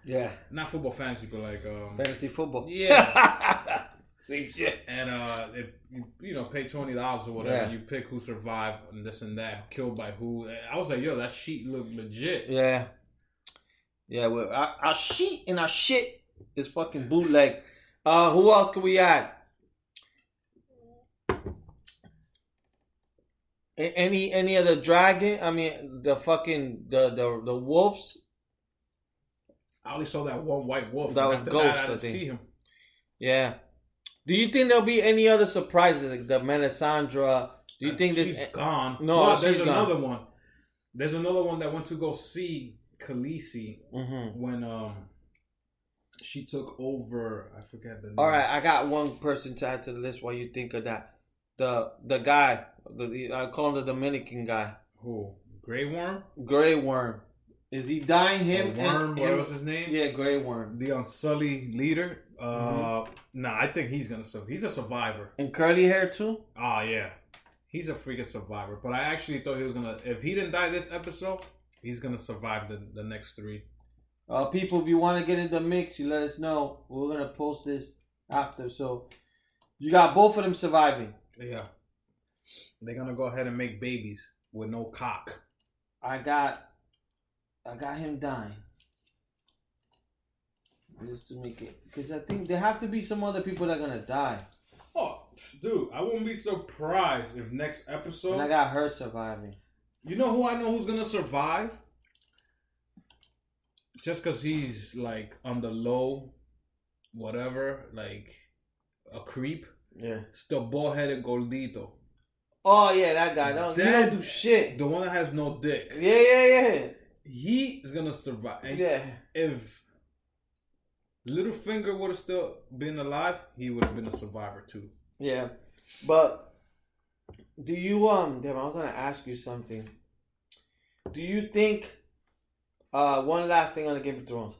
Yeah. Not football fantasy, but like um. Fantasy football. Yeah. Same shit. And uh, if you, you know, pay twenty dollars or whatever, Yeah. you pick who survived and this and that, killed by who. I was like, yo, that sheet looked legit. Yeah. Yeah, well, our, our sheet and our shit is fucking bootleg. Uh, who else can we add? Any any of the dragon? I mean, the fucking the the the wolves. I only saw that one white wolf. That was Ghost, I, I think. see him. Yeah. Do you think there'll be any other surprises like the Melisandre? Do you think she's this? gone? No, Well, she's there's gone. another one. There's another one that went to go see Khaleesi hmm when um she took over. I forget the name. All right, I got one person to add to the list. While you think of that, the the guy, the, the I call him the Dominican guy, Who? Grey Worm? Grey Worm. Is he dying? Him Or Worm? and what him- was his name? Yeah, Grey Worm The Unsullied leader. Uh, Mm-hmm. nah, I think he's gonna survive. He's a survivor. and curly hair too. Oh yeah, he's a freaking survivor. But I actually thought he was gonna. If he didn't die this episode, he's gonna survive the the next three. Uh, people, if you want to get in the mix, you let us know. We're gonna post this after. So you got both of them surviving. Yeah, they're gonna go ahead and make babies with no cock. I got, I got him dying. Just to make it, because I think there have to be some other people that are gonna die, Oh, dude, I won't be surprised if next episode. and I got her surviving. You know who I know who's gonna survive? Just cause he's like on the low, whatever, like a creep. Yeah. It's the bald headed gordito. Oh yeah, that guy. Don't, he That- don't do shit. The one that has no dick. Yeah, yeah, yeah, He is gonna survive. And yeah. if Littlefinger would have still been alive, he would have been a survivor too. Yeah, but do you um? Damn, I was gonna ask you something. Do you think? Uh, one last thing on the Game of Thrones.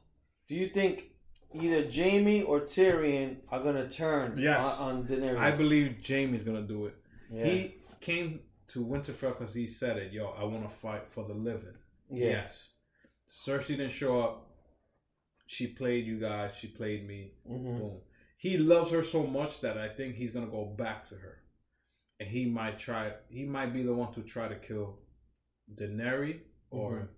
Do you think either Jaime or Tyrion are gonna turn Yes. on, on Daenerys? I believe Jaime's gonna do it. Yeah. He came to Winterfell because he said it. Yo, I want to fight for the living. yeah. Yes. Cersei didn't show up. She played you guys. She played me. Mhm. Boom. He loves her so much that I think he's gonna go back to her, and he might try. He might be the one to try to kill Daenerys or Mhm.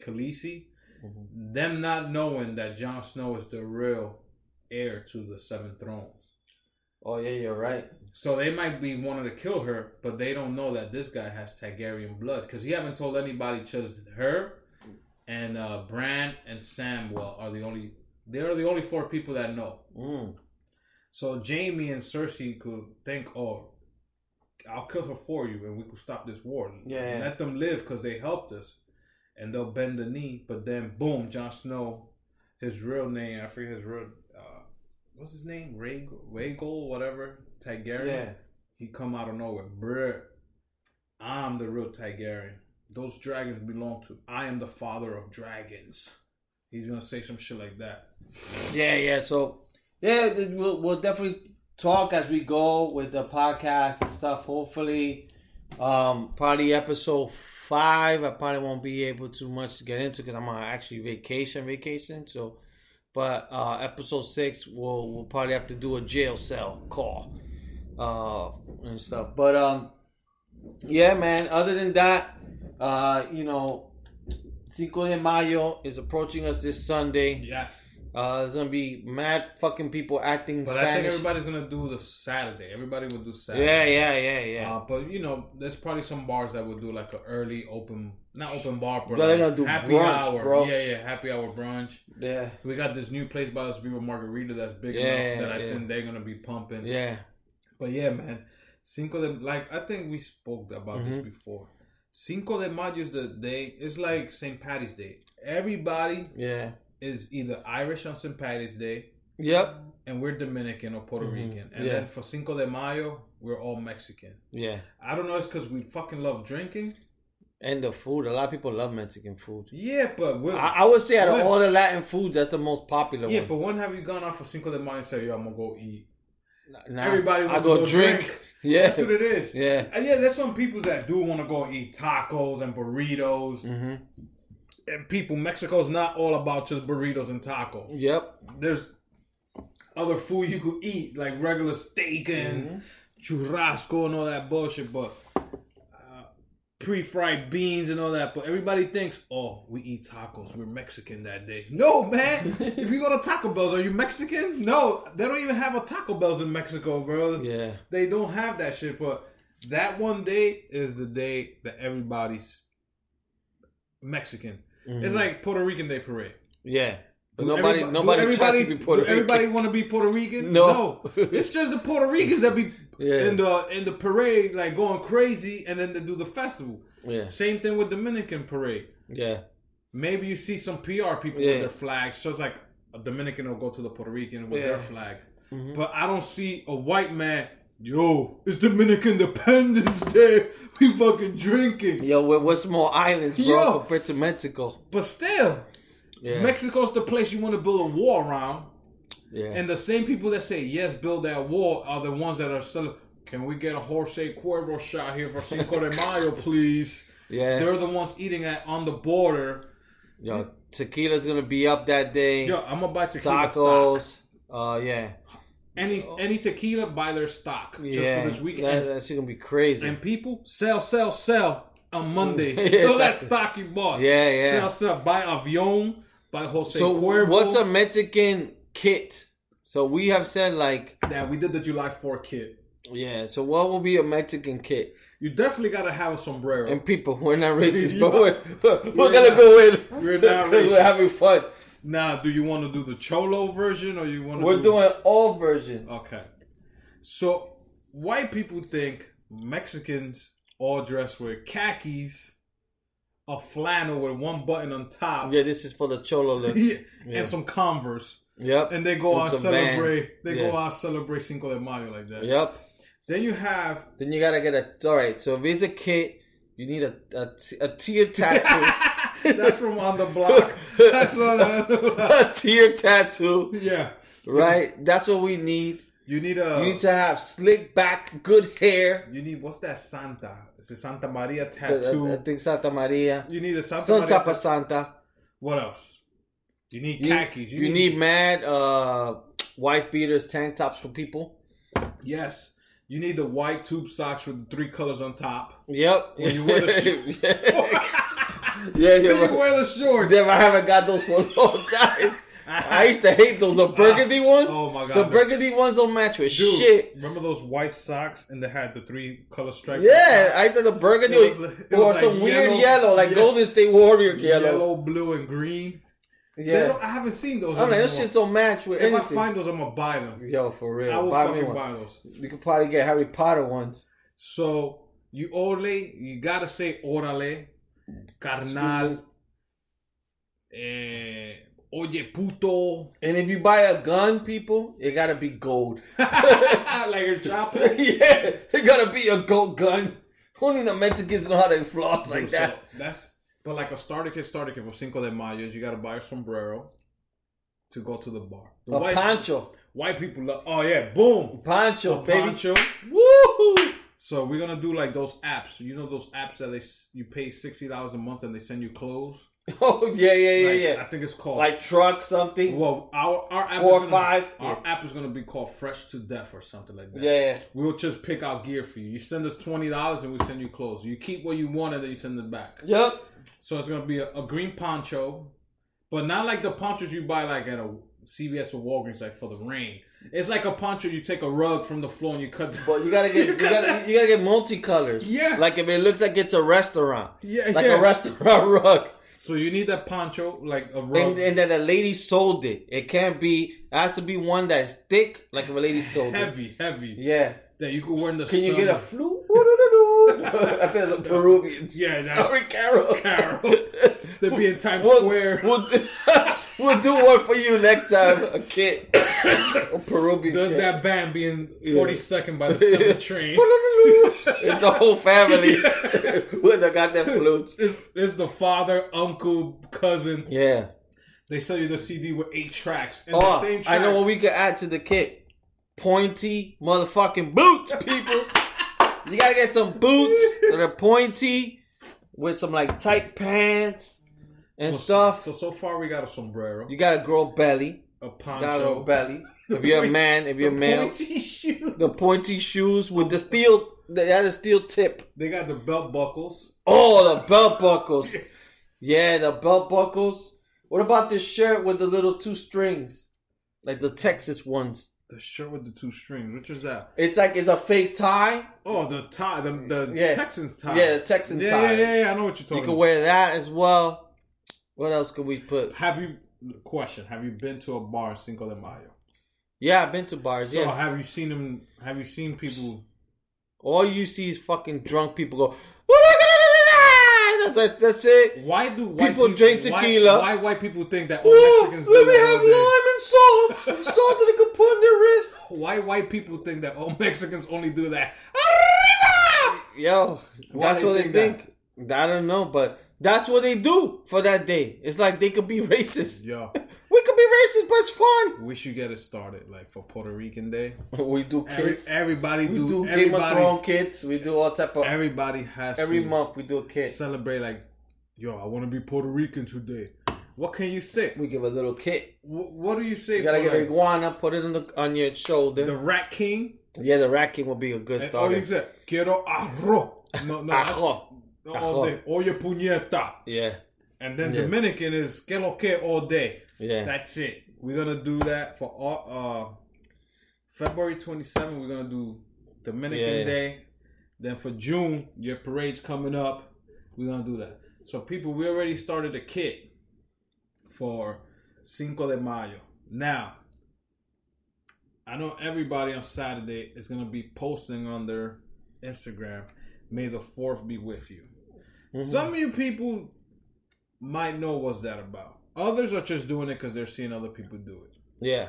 Khaleesi. Mhm. Them not knowing that Jon Snow is the real heir to the Seven Thrones. Oh yeah, you're right. So they might be wanting to kill her, but they don't know that this guy has Targaryen blood because he haven't told anybody. Just her and uh, Bran and Samwell are the only. They are the only four people that know. Mm. So Jaime and Cersei could think, "Oh, I'll kill her for you, and we could stop this war. Yeah. Let them live because they helped us, and they'll bend the knee." But then, boom, Jon Snow, his real name, I forget his real. Uh, what's his name? Rhaegal, whatever. Targaryen. Yeah. He come out of nowhere, bruh. I'm the real Targaryen. Those dragons belong to. I am the father of dragons. He's gonna say some shit like that. Yeah, yeah. So yeah, we'll we'll definitely talk as we go with the podcast and stuff. Hopefully, um, probably episode five. I probably won't be able to much to get into because I'm on actually vacation, vacation. So, but uh, episode six, we'll we'll probably have to do a jail cell call, uh, and stuff. But um, yeah, man. Other than that, uh, you know. Cinco de Mayo is approaching us this Sunday. Yes. Uh, there's gonna be mad fucking people acting But I think everybody's gonna do the Saturday. Everybody will do Saturday. yeah, yeah, yeah, yeah. Uh, but you know, there's probably some bars that will do like an early open, not open bar, but they're like gonna do happy brunch, hour. bro. Yeah, yeah, happy hour brunch. yeah, We got this new place by us, Viva Margarita, that's big Yeah, enough that I yeah. think they're gonna be pumping. yeah, But yeah, man, Cinco de like I think we spoke about this Mhm. before. Cinco de Mayo is the day. It's like St. Patty's Day. Everybody yeah, is either Irish on St. Patty's Day Yep. and we're Dominican or Puerto Rican, and Yeah. then for Cinco de Mayo, we're all Mexican. Yeah. I don't know. It's because we fucking love drinking. And the food. A lot of people love Mexican food. Yeah, but we're, I, I would say out of all the Latin foods, that's the most popular yeah, one. but when have you gone out for Cinco de Mayo and said, "Yo, I'm gonna go eat"? Nah, everybody wants I go to go drink. drink. Yeah. That's what it is. Yeah. And yeah, there's some people that do want to go eat tacos and burritos. hmm And people, Mexico's not all about just burritos and tacos. Yep. There's other food you could eat, like regular steak and churrasco and all that bullshit, but uh, pre-fried beans and all that. But everybody thinks, oh, we eat tacos. We're Mexican that day. No, man. if you go to Taco Bell's, are you Mexican? No, they don't even have a Taco Bell's in Mexico, bro. Yeah. They don't have that shit, but that one day is the day that everybody's Mexican. It's like Puerto Rican Day Parade. Yeah. Do nobody, nobody tries to be Puerto Rican. Everybody want to be Puerto Rican? No. it's just the Puerto Ricans that be Yeah. in the in the parade, like going crazy, and then they do the festival. Yeah. Same thing with Dominican parade. Yeah. Maybe you see some PR people Yeah. with their flags, just like a Dominican will go to the Puerto Rican with Yeah. their flag. Mhm. But I don't see a white man. Yo, it's Dominican Independence Day. We fucking drinking. Yo, we're small islands, bro, Yo. compared to Mexico. But still, Yeah. Mexico's the place you want to build a wall around. yeah. And the same people that say yes, build that wall are the ones that are selling. Can we get a Jose Cuervo shot here for Cinco de Mayo, please? yeah. They're the ones eating at on the border. Yo, tequila's gonna be up that day. Yo, I'm gonna buy tequila stock. Tacos. Uh, yeah. Any oh. any tequila, buy their stock just yeah. for this weekend. That, that's gonna be crazy. and people sell, sell, sell on Monday. Yeah, Sell that exactly. stock you bought. Yeah, yeah. Sell, sell. Buy Avion. Buy Jose so, Cuervo. what's a Mexican kit? So we have said like, Yeah, we did the July 4 kit. yeah. So what will be a Mexican kit? You definitely gotta have a sombrero. And people, we're not racist, but we're, we're, We're gonna not- go in. we're not racist. we're having fun. Now, do you want to do the cholo version or you want to? We're do... doing all versions. Okay. So white people think Mexicans all dress with khakis, a flannel with one button on top, Yeah, this is for the cholo look. Yeah, Yeah. and some Converse, Yep. and they go With out some celebrate. Vans. They Yeah. go out celebrate Cinco de Mayo like that. Yep. Then you have Then you gotta get a. All right. So if it's a kit, you need a a, t- a tear tattoo. that's from on the block. That's what. That's what a tear tattoo. yeah. Right. That's what we need. You need a. You need to have slick back, good hair. You need what's that Santa? It's a Santa Maria I, tattoo. I think Santa Maria. you need a Santa Santa Maria. Santa. what else? You need You, khakis. you need mad uh, wife beaters, tank tops for people. yes. You need the white tube socks with the three colors on top. Yep. When you wear the sh- yeah, yeah, Then you wear the shorts. Damn, I haven't got those for a long time. I used to hate those. The burgundy ones. Oh my God. The burgundy ones don't match with Dude, shit. remember those white socks and they had the three color stripes? Yeah, I thought the burgundy It was- it or was like some weird yellow- yellow, like yeah. Golden State Warrior yellow, yellow. blue, and green. Yeah, I haven't seen those. I don't know. Those shits don't match with if I find those, I'm gonna buy them. Yo, for real. I will buy fucking buy those. You could probably get Harry Potter ones. So you orale, you gotta say orale, carnal, eh, oye puto, And if you buy a gun, people, it gotta be gold. like a chopper. yeah, it gotta be a gold gun. Only the Mexicans know how to floss like So that. that's but like a starter kit, starter kit for Cinco de Mayo is you gotta buy a sombrero to go to the bar. The A white, poncho, white people love. Oh yeah, boom, poncho, a baby. poncho. Woohoo! So we're gonna do like those apps. You know those apps that they you pay sixty dollars a month and they send you clothes. Oh yeah, yeah, yeah, Like, yeah. I think it's called Like truck something. Well, our our app Four is gonna, five? Our Yeah. app is gonna be called Fresh to Death or something like that. Yeah, yeah. We'll just pick out gear for you. You send us twenty dollars and we send you clothes. You keep what you want and then you send it back. Yep. So it's gonna be a, a green poncho, but not like the ponchos you buy like at a CVS or Walgreens, like for the rain. It's like a poncho you take a rug from the floor and you cut. But you gotta get you, cut gotta that- you gotta get multicolors. Yeah. Like if it looks like it's a restaurant. Yeah, Like yeah. a restaurant rug. So you need that poncho, like a rug. And, and then a lady sold it. It can't be. It has to be one that's thick, like if a lady sold it. heavy, heavy. Yeah. That you could wear in the Can you get a summer. flute? I think it's a Peruvian. Yeah, that- Sorry, Carol. Carol. They'd be in Times We'll, Square. We'll, we'll do one for you next time. A kid, a Peruvian The, kid. that band being 42nd by the 7th train. it's the whole family with the goddamn flutes. It's, it's the father, uncle, cousin. Yeah. They sell you the CD with eight tracks. And Oh, the same I know what we could add to the kit. Pointy motherfucking boots, people. You gotta get some boots that are pointy with some like tight pants and so, stuff. So, so far we got a sombrero, you got a girl belly. a Got a poncho, belly. If you're a man, if you're the male, pointy shoes. the pointy shoes with the steel. They had a steel tip. They got the belt buckles. Oh, the belt buckles. Yeah, the belt buckles. What about this shirt with the little two strings, like the Texas ones? The shirt with the two strings. Which is that? It's like it's a fake tie. Oh, the tie. The, the Yeah. Texans tie. Yeah, the Texan yeah, tie. Yeah, yeah, yeah. I know what you're talking You can about. wear that as well. What else could we put? Have you, question, have you been to a bar in Cinco de Mayo? Yeah, I've been to bars. So Yeah, have you seen them, have you seen people, all you see is fucking drunk people go. "What am I gonna do?" That's, it. why do white People drink tequila. Why, white people think that all Ooh, Mexicans let do me that have lime and salt. Salt that they can put in their wrist. Why white people think that all Mexicans only do that? Arriba! Yo, Why that's they what they think. I don't know, but that's what they do for that day. It's like they could be racist. Yo, could be racist, but it's fun. we should get it started, like for Puerto Rican Day. We do Every, kids. everybody we do, do Game of Thrones kids. We do all type of. everybody has Every to month we do a kit. celebrate like, yo, I want to be Puerto Rican today. What can you say? We give a little kit. Wh- What do you say You gotta for get an like, iguana, put it on the on your shoulder. the Rat King? yeah, the rat king will be a good And all you starter. say, quiero arroz. No, no, that's- Ajo. all day. Oye puñeta. Yeah, And then Yeah. Dominican is que lo que all day. Yeah. That's it. We're gonna do that for all uh February 27th, we're gonna do Dominican Yeah. Day. Then for June, your parade's coming up. We're gonna do that. So people, we already started a kit for Cinco de Mayo. Now, I know everybody on Saturday is gonna be posting on their Instagram, may the fourth be with you. Some of you people might know what's that about. Others are just doing it because they're seeing other people do it. yeah.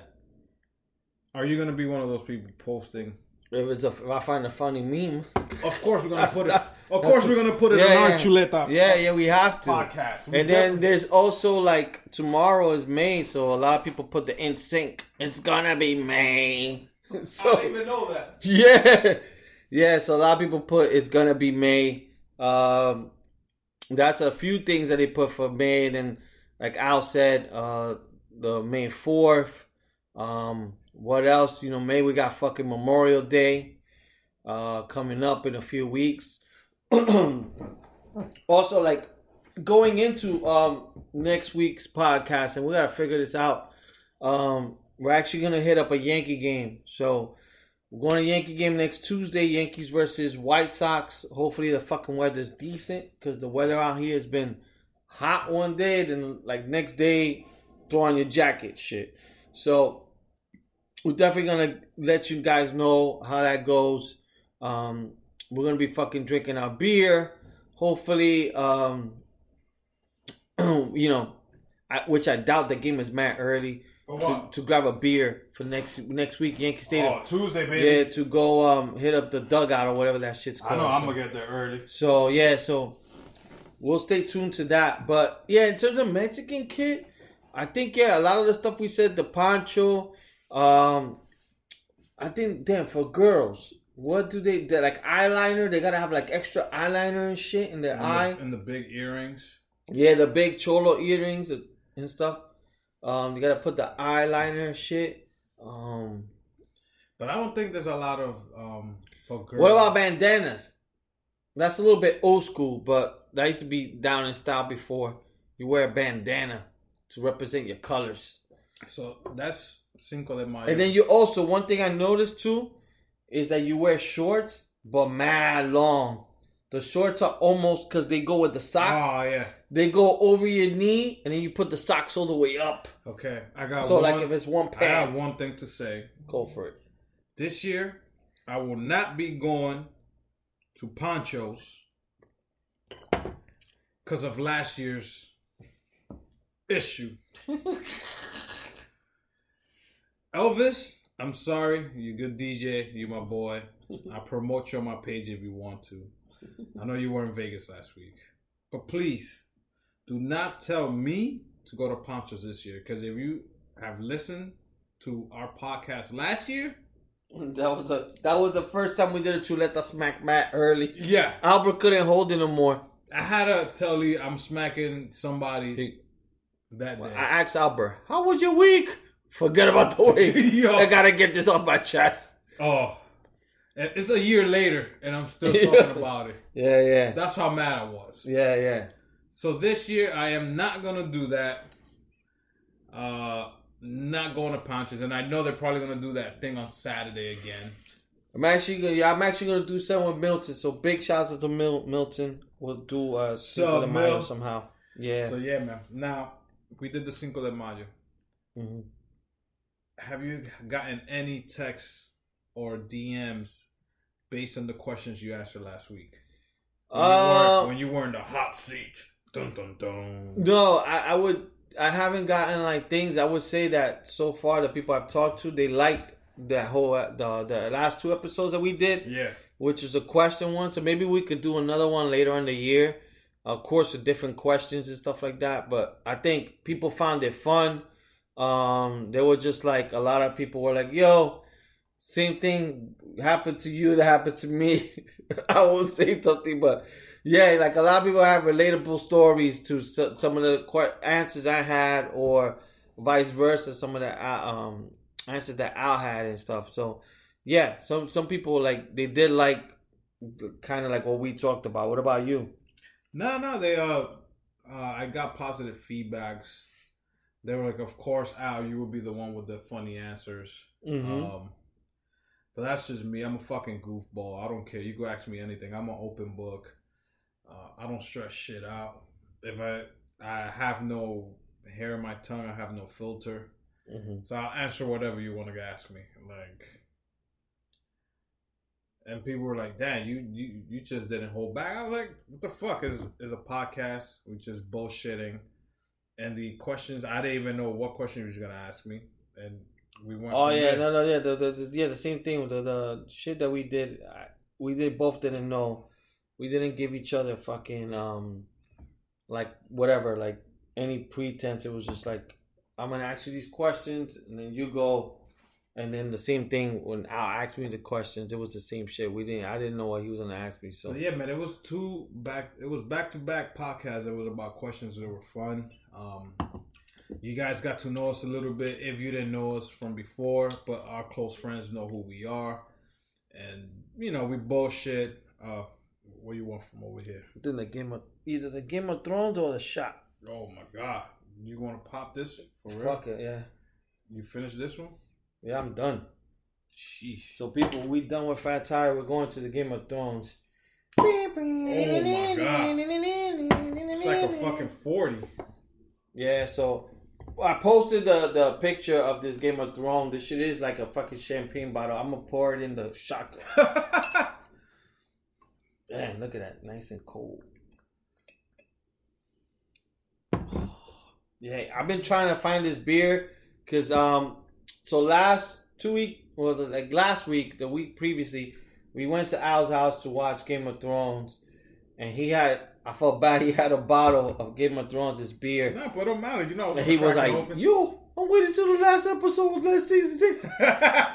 Are you gonna be one of those people posting? If it's a, if I find a funny meme, Of course, we're gonna put it. Of course, we're gonna put it Yeah, on our yeah. chuleta. yeah, yeah, we have to. Podcast. We And then there's also like tomorrow is May, so a lot of people put the NSYNC. It's gonna be May. I So didn't even know that. yeah, yeah. So a lot of people put it's gonna be May. Um, that's a few things that they put for May. And then, like Al said, uh, the May fourth. Um, what else? You know, May we got fucking Memorial Day, uh, coming up in a few weeks. also, like going into um next week's podcast, and we gotta figure this out. Um, we're actually gonna hit up a Yankee game, so. We're going to Yankee game next Tuesday. Yankees versus White Sox. Hopefully the fucking weather's decent because the weather out here has been hot one day, then like next day, throw on your jacket, shit. So we're definitely gonna let you guys know how that goes. Um, we're gonna be fucking drinking our beer. Hopefully, um, you know, I, which I doubt the game is mad early to, to grab a beer for next next week Yankee Stadium. Oh, Tuesday, baby. Yeah, to go um hit up the dugout or whatever that shit's I called. know. I'm so, gonna get there early. so, yeah, so we'll stay tuned to that. But yeah, in terms of Mexican kid, I think yeah, a lot of the stuff we said, the poncho, um, I think damn for girls, what do they they like eyeliner? They gotta have like extra eyeliner and shit in their And eye. the, and the big earrings. Yeah, the big cholo earrings and stuff. Um, you gotta put the eyeliner and shit. Um, But I don't think there's a lot of um for girls. What about bandanas? That's a little bit old school, but that used to be down in style before. You wear a bandana to represent your colors. So that's Cinco de Mayo. And then you also, one thing I noticed too, is that you wear shorts, but mad long. The shorts are almost, because they go with the socks, Oh yeah. they go over your knee, and then you put the socks all the way up. Okay. I got. So, one, like, if it's one pair. I have one thing to say. go for it. This year, I will not be going to Ponchos because of last year's issue. Elvis, I'm sorry. You're good DJ. You're my boy. I promote you on my page if you want to. I know you were in Vegas last week, but please do not tell me to go to Ponchos this year because if you have listened to our podcast last year, That was the that was the first time we did a Chuleta smack Matt early. yeah, Albert couldn't hold it no more. I had to tell you I'm smacking somebody that day. I asked Albert, "How was your week?" Forget about the week. I gotta get this off my chest. Oh, it's a year later, and I'm still talking about it. Yeah, yeah, That's how mad I was. yeah, yeah. So this year, I am not gonna do that. Uh, not going to Ponchos, and I know they're probably gonna do that thing on Saturday again. I'm actually gonna, yeah, I'm actually gonna do something with Milton. So big shouts out to Mil- Milton. We'll do uh Cinco de Mayo Mil. somehow. Yeah. So yeah, man. Now we did the Cinco de Mayo. Mhm. Have you gotten any texts or DMs based on the questions you asked her last week? When, you, Uh, were, when you were in the hot seat. Dun dun dun. No, I, I would. I haven't gotten like things. I would say that so far the people I've talked to, they liked that whole uh, the the last two episodes that we did, Yeah. which is a question one. So maybe we could do another one later in the year, of course, with different questions and stuff like that. But I think people found it fun. Um, they were just like a lot of people were like, "Yo, same thing happened to you that happened to me." I will say something, but yeah, like a lot of people have relatable stories to some of the answers I had, or vice versa, some of the uh, um answers that Al had and stuff. So yeah, some some people like they did like kind of like what we talked about. What about you? No, no, they uh, uh I got positive feedbacks. They were like, of course, Al, you would be the one with the funny answers. Mm-hmm. Um, but that's just me. I'm a fucking goofball. I don't care. You go ask me anything. I'm an open book. Uh, I don't stress shit out. If I I have no hair in my tongue, I have no filter. mm-hmm. So I'll answer whatever you want to ask me. Like, and people were like, "Damn, you you you just didn't hold back." I was like, "What the fuck is is a podcast? We just bullshitting." And the questions, I didn't even know what question you was gonna ask me, and we went. Oh yeah, there. no, no, yeah, the, the, the yeah, the same thing. The the shit that we did, I, we did both didn't know. We didn't give each other fucking um, like whatever, like any pretense. It was just like I'm gonna ask you these questions, and then you go, and then the same thing when Al asked me the questions. It was the same shit. We didn't. I didn't know what he was gonna ask me. So, So yeah, man, it was two back. It was back to back podcasts. It was about questions that were fun. Um, you guys got to know us a little bit if you didn't know us from before, but our close friends know who we are, and you know we bullshit. Uh, what you want from over here? then the game of either the Game of Thrones or the shot. Oh my god, you want to pop this for real? Fuck it, yeah, You finish this one? yeah. I'm done. Sheesh. So people, we done with Fat Tire. We're going to the Game of Thrones. Oh my god, it's like a fucking forty. Yeah, so I posted the the picture of this Game of Thrones. This shit is like a fucking champagne bottle. I'm gonna pour it in the shotgun. Man, look at that, nice and cold. Yeah, I've been trying to find this beer because um, so last two week was it like last week, the week previously, we went to Al's house to watch Game of Thrones, and he had I felt bad. He had a bottle of Game of Thrones, this beer. no, but it don't matter. You know, And he was like, open. "Yo, I'm waiting till the last episode, last season six.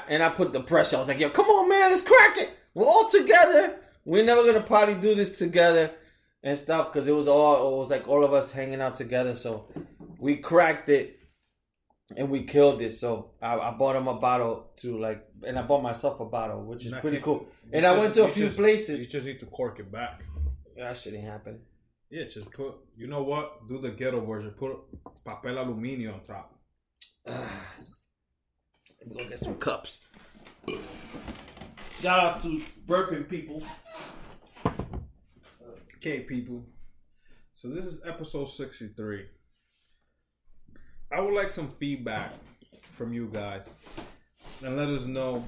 and I put the pressure. I was like, "Yo, come on, man, let's crack it. We're all together. We're never gonna probably do this together and stuff because it was all it was like all of us hanging out together. So we cracked it and we killed it. So I, I bought him a bottle to like, and I bought myself a bottle, which is pretty cool. And I went to a few just- places. You just need to cork it back. that shouldn't happen. Yeah, just put. You know what? Do the ghetto version. Put papel aluminio on top. Let me go get some cups. Shout out to burping people. Okay, people. So this is episode sixty-three. I would like some feedback from you guys, and let us know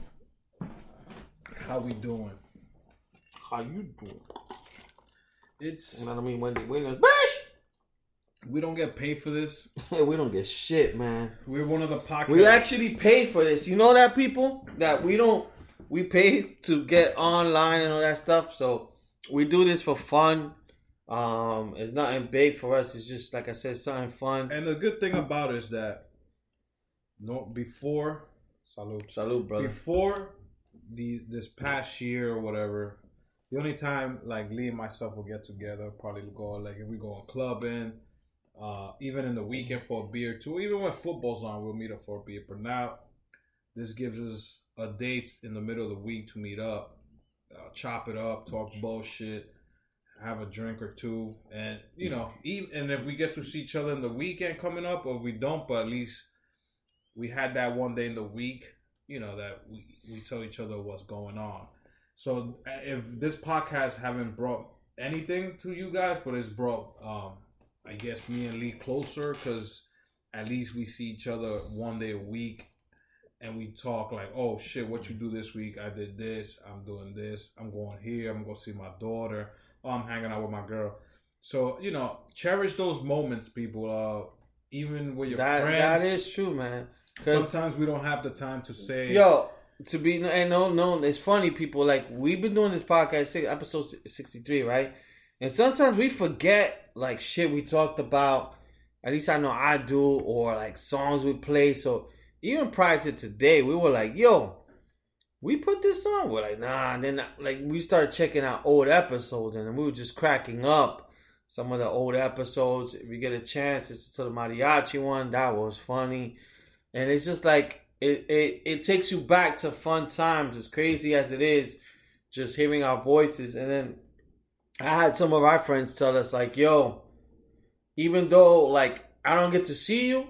how we doing. How you doing? It's You know what I mean? Wendy Williams. We don't get paid for this. we don't get shit, man. We're one of the podcasts. We actually pay for this. You know that people that we don't we pay to get online and all that stuff. So we do this for fun. Um, it's nothing big for us. It's just like I said, something fun. And the good thing about it is that no before salute Salute, brother. before the this past year or whatever, the only time like Lee and myself will get together, probably go like if we go on clubbing, uh, even in the weekend for a beer too. Even when football's on, we'll meet up for a beer. But now, this gives us a date in the middle of the week to meet up, uh, chop it up, talk bullshit, have a drink or two, and you know, even and if we get to see each other in the weekend coming up, or if we don't, but at least we had that one day in the week, you know, that we we tell each other what's going on. So uh, if this podcast haven't brought anything to you guys, but it's brought, um, I guess, me and Lee closer because at least we see each other one day a week and we talk like, oh shit, what you do this week? I did this. I'm doing this. I'm going here. I'm going to see my daughter. Oh, I'm hanging out with my girl. So you know, cherish those moments, people. Uh, even with your That friends. that is true, man. Sometimes we don't have the time to say. Yo, to be and no, no, it's funny. People like we've been doing this podcast, six- episode sixty three, right? And sometimes we forget like shit we talked about. At least I know I do, or like songs we play. So even prior to today, we were like, "Yo, we put this on." We're like, "Nah." And then like we started checking out old episodes, and we were just cracking up. Some of the old episodes. If we get a chance, it's to the mariachi one. That was funny and it's just like it, it it takes you back to fun times as crazy as it is just hearing our voices and then i had some of our friends tell us like yo even though like i don't get to see you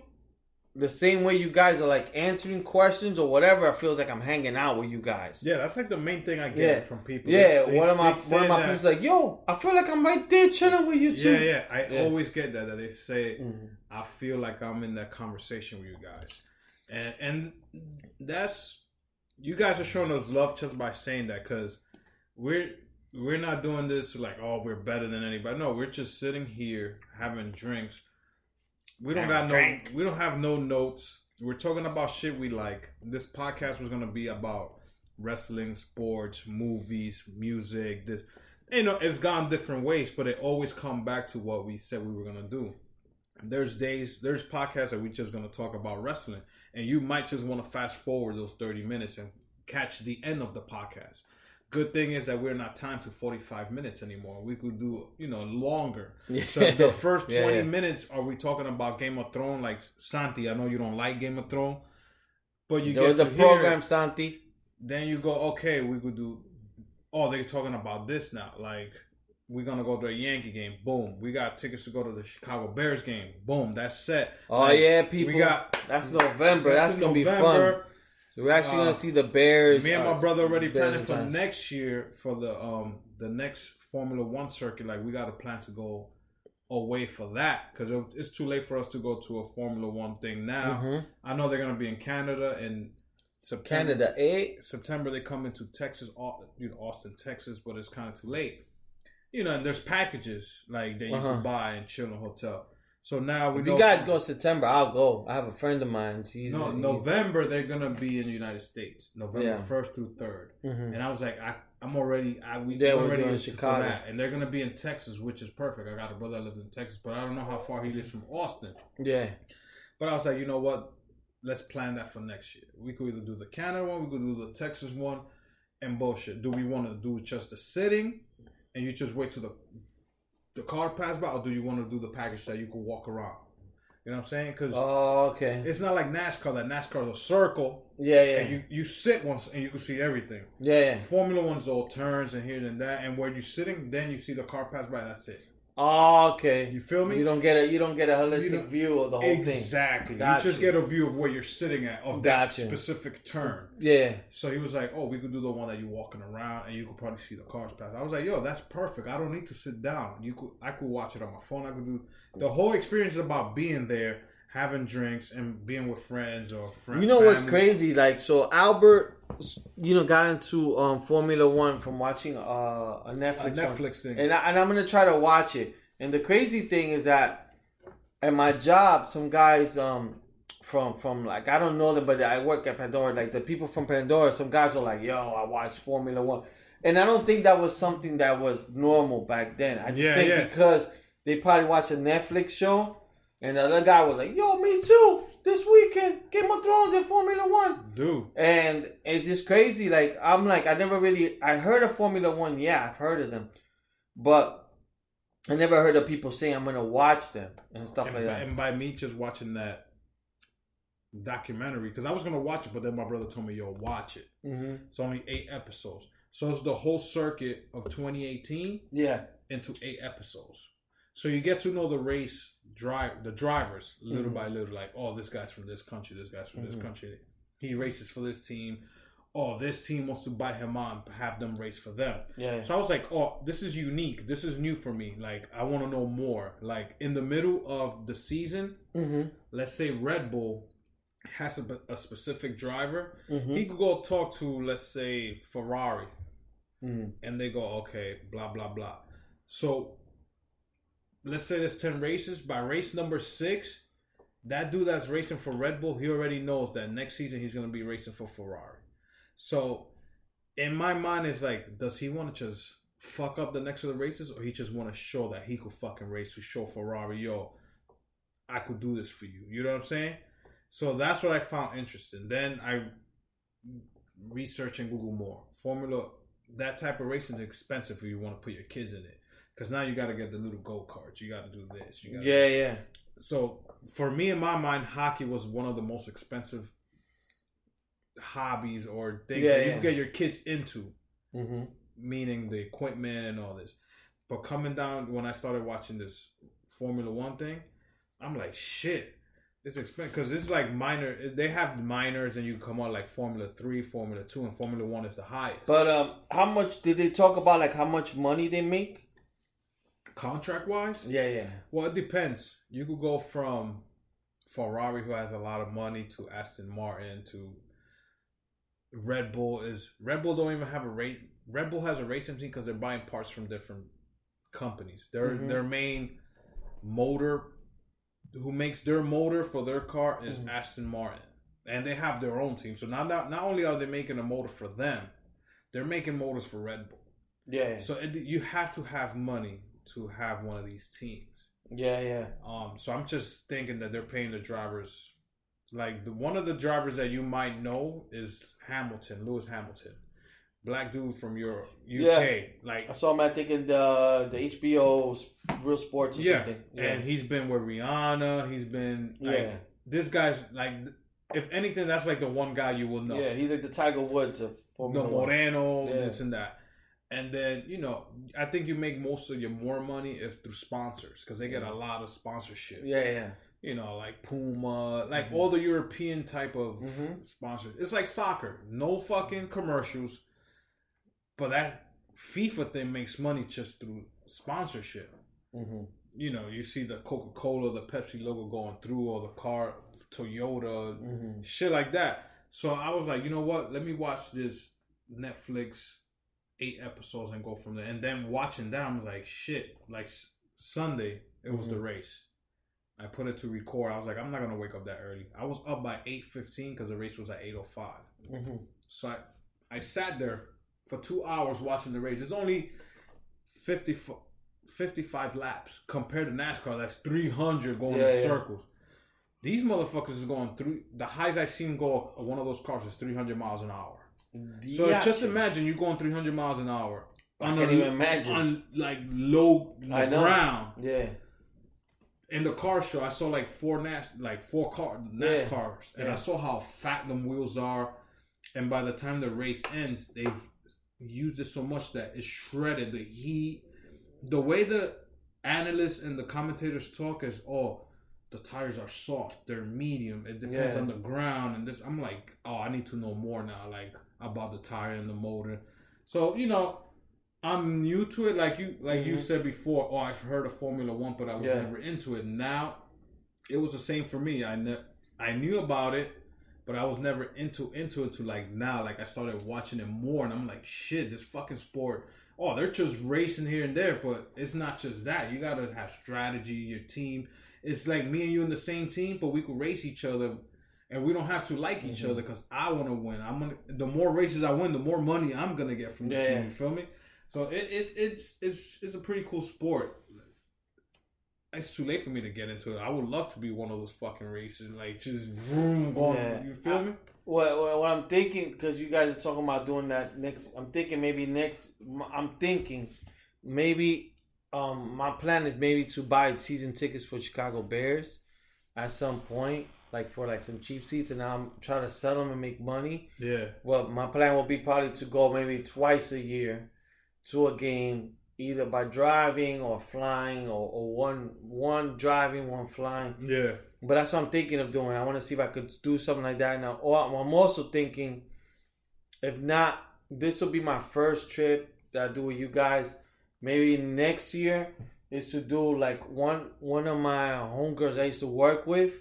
the same way you guys are like answering questions or whatever it feels like i'm hanging out with you guys Yeah, that's like the main thing I get Yeah. from people. yeah They- one of my one of my people's like yo i feel like i'm right there chilling with you too Yeah, yeah. I Yeah. always get that. That they say, Mhm. I feel like I'm in that conversation with you guys, and and that's you guys are showing us love just by saying that because we're we're not doing this like oh we're better than anybody. No, we're just sitting here having drinks. We don't got no. We don't have no notes. We're talking about shit we like. This podcast was gonna be about wrestling, sports, movies, music. This, you know, it's gone different ways, but it always come back to what we said we were gonna do. There's days, there's podcasts that we're just gonna talk about wrestling, and you might just want to fast forward those thirty minutes and catch the end of the podcast. Good thing is that we're not timed to 45 minutes anymore. We could do, you know, longer. So the first 20 Yeah, yeah. minutes, are we talking about Game of Thrones? Like Santi, I know you don't like Game of Thrones, but you Go get the program it. santi Then you go, okay, we could do. Oh, they're talking about this now. Like we're gonna go to a Yankee game. Boom. We got tickets to go to the Chicago Bears game. Boom. That's set. oh Like, yeah people We got that's november that's, in gonna be fun November. So we're actually Uh, gonna see the Bears. Me and uh, my brother already planning for next year for the um the next Formula One circuit. Like we got a plan to go away for that because it's too late for us to go to a Formula One thing now. Mhm. I know they're gonna be in Canada in September. Canada, eh? September they come into Texas, you know, Austin, Texas, but it's kind of too late. You know, and there's packages like that you Uh-huh. can buy and chill in a hotel. So now we If you guys go September, I'll go. I have a friend of mine. He's No, he's- November they're gonna be in the United States, November Yeah. first through third. Mhm. And I was like, I, I'm already, I we Yeah, already in Chicago. that, and they're gonna be in Texas, which is perfect. I got a brother that lives in Texas, but I don't know how far he lives from Austin. Yeah. But I was like, you know what? Let's plan that for next year. We could either do the Canada one, we could do the Texas one, and bullshit. Do we want to do just the sitting, and you just wait till the the car pass by, or do you want to do the package that you could walk around? You know what I'm saying? Because Oh, okay. it's not like NASCAR. That NASCAR is a circle, Yeah, yeah, and you you sit once and you can see everything. yeah, yeah. Formula One's all turns and here and that, and where you're sitting, then you see the car pass by. That's it. Oh, okay. You feel me? You don't get a you don't get a holistic view of the whole thing. exactly. Got you just get a view of where you're sitting at of Got that specific turn. Yeah. So he was like, "Oh, we could do the one that you're walking around, and you could probably see the cars pass." I was like, "Yo, that's perfect. I don't need to sit down. You could, I could watch it on my phone. I could do the whole experience is about being there, having drinks, and being with friends or friends. You know what's crazy? Like, so Albert, you know, got into um, Formula One from watching uh, a A Netflix one. Netflix thing. and I, and I'm gonna try to watch it. And the crazy thing is that at my job, some guys um from from like I don't know them, but I work at Pandora. Like the people from Pandora, some guys are like, "Yo, I watch Formula One," and I don't think that was something that was normal back then. I just Yeah, think yeah. because they probably watched a Netflix show, and the other guy was like, "Yo, me too." This weekend, Game of Thrones and Formula One. Dude, And it's just crazy. Like I'm like I never really I heard of Formula One. Yeah, I've heard of them, but I never heard of people saying I'm gonna watch them and stuff and, like by, that. and by me just watching that documentary, because I was gonna watch it, but then my brother told me, "Yo, watch it." hmm It's only eight episodes, so it's the whole circuit of 2018 Yeah, into eight episodes. So you get to know the race drive the drivers little Mhm. by little. Like, oh, this guy's from this country. This guy's from Mhm. this country. He races for this team. Oh, this team wants to buy him on, have them race for them. yeah, So I was like, oh, this is unique. This is new for me. Like, I want to know more. Like, in the middle of the season, hmm let's say Red Bull has a, a specific driver. hmm He could go talk to, let's say, Ferrari, hmm and they go, okay, blah, blah, blah. So let's say there's 10 races. By race number six, that dude that's racing for Red Bull, he already knows that next season he's going to be racing for Ferrari. So in my mind, it's like, does he want to just fuck up the next of the races, or he just want to show that he could fucking race to show Ferrari, yo, I could do this for you. You know what I'm saying? So that's what I found interesting. Then I research and Google more. Formula, that type of racing is expensive if you want to put your kids in it. Because now you got to get the little go karts. You got to do this. You gotta yeah, yeah. so for me in my mind hockey was one of the most expensive hobbies or things Yeah, that you yeah. get your kids into hmm meaning the equipment and all this but coming down when i started watching this formula one thing i'm like shit it's expensive because it's like minor they have minors and you come on like formula 3 formula 2 and formula 1 is the highest But um, how much did they talk about? Like how much money they make? Contract wise Yeah, yeah. Well, it depends. You could go from Ferrari, who has a lot of money, to Aston Martin, to Red Bull. Is Red Bull don't even have a rate? Red Bull has a racing team because they're buying parts from different companies. Their Mhm. their main motor, who makes their motor for their car, is Mhm. Aston Martin, and they have their own team. So now not not only are they making a motor for them, they're making motors for Red Bull. Yeah, So it, you have to have money to have one of these teams. yeah, yeah. Um, so I'm just thinking that they're paying the drivers. Like the, one of the drivers that you might know is Hamilton, Lewis Hamilton, black dude from your UK. Like I saw him. I think in the the HBO Real Sports or yeah, something. and he's been with Rihanna. He's been like, yeah, This guy's like, if anything, that's like the one guy you will know. yeah. He's like the Tiger Woods of Formula One. Moreno, Yeah. this and that. And then you know, I think you make most of your more money is through sponsors because they get a lot of sponsorship. Yeah, yeah. you know, like Puma, like Mhm. all the European type of Mhm. sponsors. It's like soccer, no fucking commercials, but that FIFA thing makes money just through sponsorship. hmm You know, you see the Coca Cola, the Pepsi logo going through, or the car, Toyota, hmm shit like that. So I was like, you know what? Let me watch this Netflix eight episodes and go from there. And then watching that, I was like, shit. Like S- Sunday, it was the Mhm. race. I put it to record. I was like, I'm not gonna wake up that early. I was up by eight fifteen because the race was at eight oh five. hmm So I, I sat there for two hours watching the race. It's only 50, 55 laps compared to NASCAR. That's 300 going Yeah, in yeah. circles. These motherfuckers is going through. The highs I've seen go one of those cars is 300 miles an hour. So just imagine you're going 300 miles an hour. I on can't a- even imagine. On like low know. ground. Yeah. In the car show, I saw like four NAS, like four car Yeah. NASCARs, and Yeah. I saw how fat them wheels are. And by the time the race ends, they've used it so much that it's shredded. The heat, the way the analysts and the commentators talk is, oh, the tires are soft, they're medium. It depends Yeah. on the ground and this. I'm like, oh, I need to know more now, like about the tire and the motor. So you know, I'm new to it. Like you, like you Mhm. said before. Oh, I've heard of Formula One, but I was Yeah. never into it. Now, it was the same for me. I ne- I knew about it, but I was never into into it to like now. Like I started watching it more, and I'm like, shit, this fucking sport. Oh, they're just racing here and there, but it's not just that. You gotta have strategy, your team, it's like me and you in the same team, but we could race each other, and we don't have to like each Mhm. other because I want to win. I'm gonna. The more races I win, the more money I'm gonna get from the Yeah. team. You feel me? So it, it it's it's it's a pretty cool sport. It's too late for me to get into it. I would love to be one of those fucking races, like just vroom, going. Yeah. You feel me? What, what, what I'm thinking, because you guys are talking about doing that next, I'm thinking maybe next, I'm thinking maybe um my plan is maybe to buy season tickets for Chicago Bears at some point, like for like some cheap seats, and I'm trying to sell them and make money. Yeah. Well, my plan will be probably to go maybe twice a year to a game, either by driving or flying, or, or one one driving, one flying. Yeah. But that's what I'm thinking of doing. I want to see if I could do something like that now. Or I'm also thinking, if not, this will be my first trip that I do with you guys. Maybe next year is to do like one one of my homegirls I used to work with.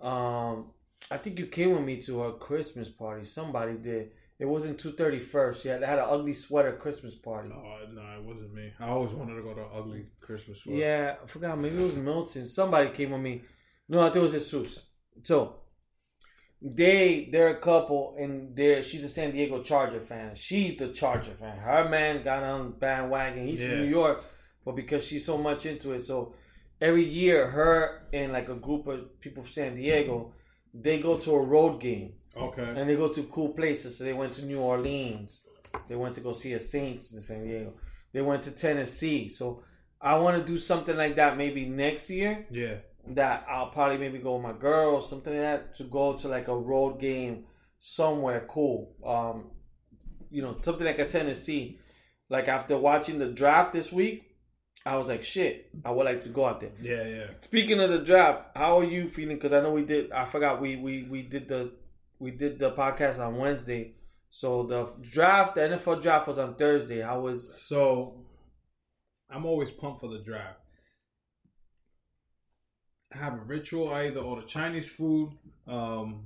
Um, I think you came with me to her Christmas party. Somebody did. It wasn't two thirty first. Yeah, they had an ugly sweater Christmas party. Oh no, it wasn't me. I always wanted to go to an ugly Christmas sweater. Yeah, I forgot. Maybe it was Milton. Somebody came with me. No, I think it was Jesus. So they they're a couple, and they she's a San Diego Charger fan. She's the Charger fan. Her man got on bandwagon. He's Yeah. from New York, but because she's so much into it, so every year her and like a group of people from San Diego, they go to a road game Okay. and they go to cool places. So they went to New Orleans. They went to go see a Saints in San Diego. They went to Tennessee. So I want to do something like that maybe next year. Yeah. That I'll probably maybe go with my girl, or something like that, to go to like a road game somewhere cool. Um, you know, something like a Tennessee. Like after watching the draft this week, I was like, shit, I would like to go out there. Yeah. Yeah. Speaking of the draft, how are you feeling? Because I know we did. I forgot we we we did the we did the podcast on Wednesday. So the draft, the NFL draft was on Thursday. How was? So I'm always pumped for the draft. I have a ritual. I either order Chinese food, um,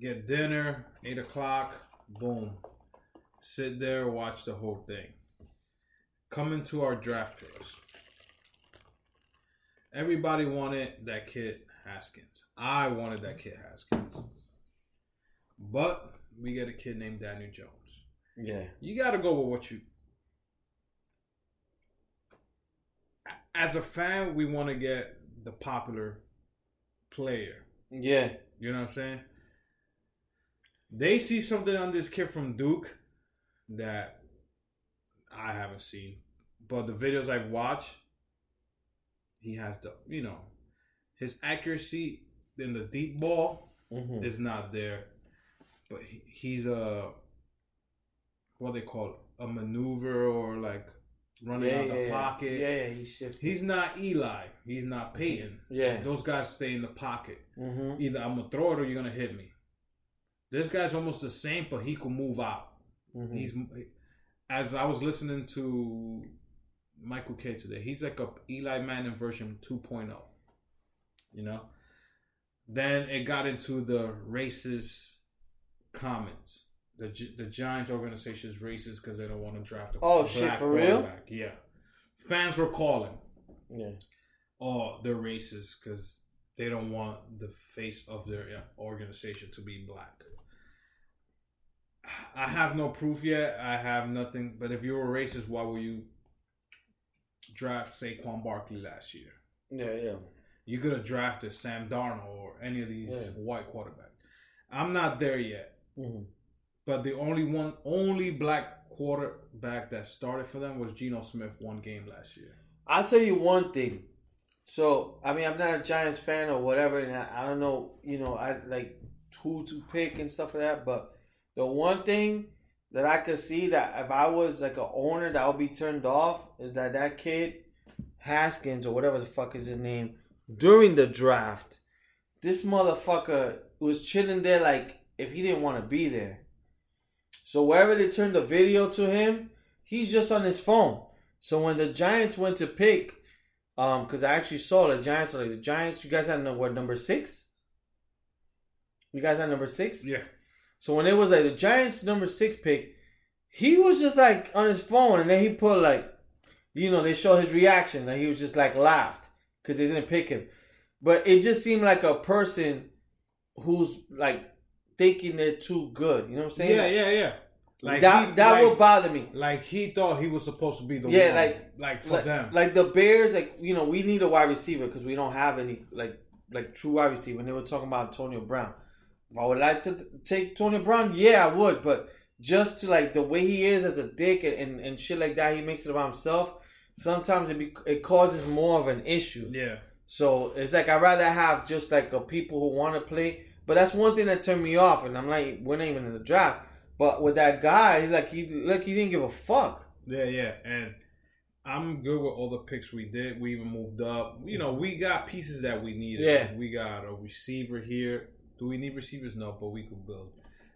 get dinner, eight o'clock, boom. Sit there, watch the whole thing. Coming to our draft picks. Everybody wanted that kid Haskins. I wanted that kid Haskins. But we get a kid named Daniel Jones. Yeah, You got to go with what you. As a fan, we want to get the popular player. yeah, You know what I'm saying? They see something on this kid from Duke that I haven't seen, but the videos I've watched, he has the you know, his accuracy in the deep ball hmm is not there, but he, he's a what they call it, a maneuver or like running yeah, out yeah, the yeah. pocket. Yeah, yeah, he shifted. He's not Eli. He's not Peyton. Yeah. Those guys stay in the pocket. hmm Either I'm gonna throw it or you're gonna hit me. This guy's almost the same, but he can move out. hmm He's as I was listening to Michael Kay today. He's like a Eli Manning version 2.0. You know. Then it got into the racist comments. The the Giants organization is racist because they don't want to draft a Oh, black shit, for real? quarterback. Yeah. Fans were calling Yeah. oh, they're racist because they don't want the face of their uh, organization to be black. I have no proof yet. I have nothing. But if you were racist, why would you draft Saquon Barkley last year? Yeah, yeah. You could have drafted Sam Darnold or any of these Yeah. white quarterbacks. I'm not there yet. hmm But the only one, only black quarterback that started for them was Geno Smith one game last year. I'll tell you one thing. So, I mean, I'm not a Giants fan or whatever, and I, I don't know, you know, I like who to pick and stuff like that. But the one thing that I could see that if I was like a owner that would be turned off is that that kid Haskins or whatever the fuck is his name during the draft, this motherfucker was chilling there like if he didn't want to be there. So wherever they turned the video to him, he's just on his phone. So when the Giants went to pick, um, because I actually saw the Giants, like the Giants, you guys had no- what number six? You guys had number six. Yeah. So when it was like the Giants number six pick, he was just like on his phone, and then he put like you know, they show his reaction that he was just like laughed because they didn't pick him. But it just seemed like a person who's like thinking they're too good. You know what I'm saying? Yeah, yeah, yeah. Like that he- that like- would bother me. Like he thought he was supposed to be the Yeah, one. like- like for Like, them. like the Bears, like you know, we need a wide receiver because we don't have any like like true wide receiver. And they were talking about Antonio Brown. I would like to take Tony Brown, yeah, I would. But just to like the way he is as a dick and, and, and shit like that, he makes it about himself. Sometimes it be, it causes more of an issue. yeah, So it's like I'd rather have just like a people who want to play. But that's one thing that turned me off, and I'm like, we're not even in the draft. But with that guy, he's like, he like he didn't give a fuck. yeah, yeah. And I'm good with all the picks we did. We even moved up. You know, we got pieces that we needed. Yeah. We got a receiver here. Do we need receivers? No, but we could build.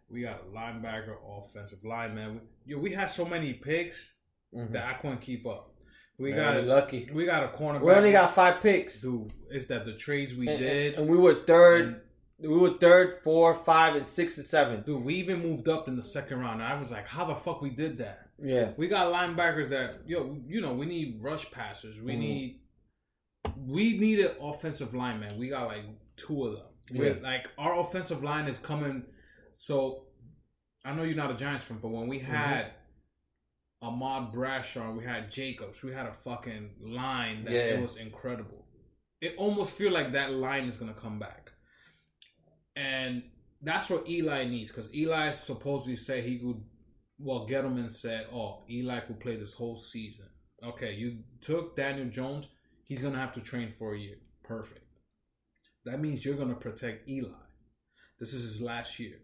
We got a linebacker, offensive lineman. Yo, we had so many picks that I couldn't keep up. We Man, got lucky. We got a cornerback. We only got five picks. Dude, it's that the trades we and, did. and we were third. We were third, four, five, and six and seven. Dude, we even moved up in the second round. I was like, how the fuck we did that? Yeah, We got linebackers that yo, you know, we need rush passers. We Mhm. need we needed offensive linemen. We got like two of them. We- Yeah. like our offensive line is coming. So I know you're not a Giants fan, but when we Mm-hmm. had Ahmad Bradshaw, we had Jacobs, we had a fucking line that Yeah. it was incredible. It almost feel like that line is gonna come back, and that's what Eli needs because Eli supposedly said he could. Well, Gettleman said, "Oh, Eli could play this whole season." Okay, you took Daniel Jones. He's gonna have to train for a year. Perfect. That means you're gonna protect Eli. This is his last year.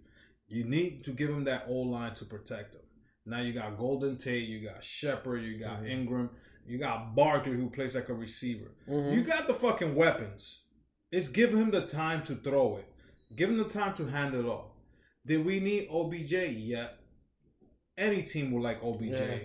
You need to give him that old line to protect him. Now you got Golden Tate, you got Shepard, you got Mhm. Engram, you got Barkley who plays like a receiver. Mhm. You got the fucking weapons. It's give him the time to throw it. Give him the time to hand it off. Did we need OBJ? Yeah. Any team would like OBJ. Yeah.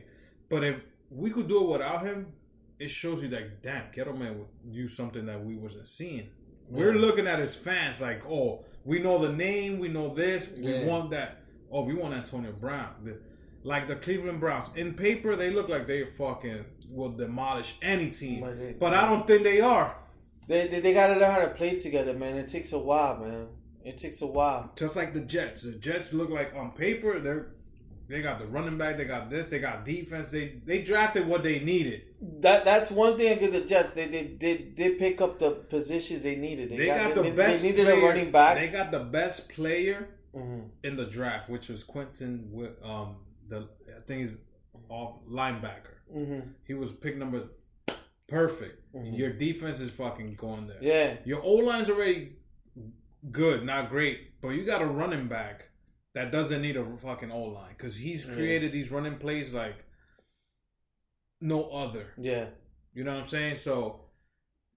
But if we could do it without him, it shows you that damn Gettleman would do something that we wasn't seeing. We're Yeah. looking at his fans like, oh, we know the name, we know this, we Yeah. want that. Oh, we want Antonio Brown. The- like the Cleveland Browns. In paper, they look like they fucking will demolish any team. But they- But I don't think they are. They, they they gotta learn how to play together, man. It takes a while, man. It takes a while. Just like the Jets. The Jets look like on paper they're they got the running back, they got this, they got defense. They they drafted what they needed. That that's one thing I the Jets. They they they did pick up the positions they needed. They, got, the they, best. They needed player, a running back. They got the best player Mhm. in the draft, which was Quentin. Um, the I think he's off linebacker. Mhm. He was pick number perfect. Mhm. Your defense is fucking going there. Yeah. Your O line's already good, not great, but you got a running back that doesn't need a fucking O line because he's Yeah. created these running plays like no other. Yeah. You know what I'm saying? So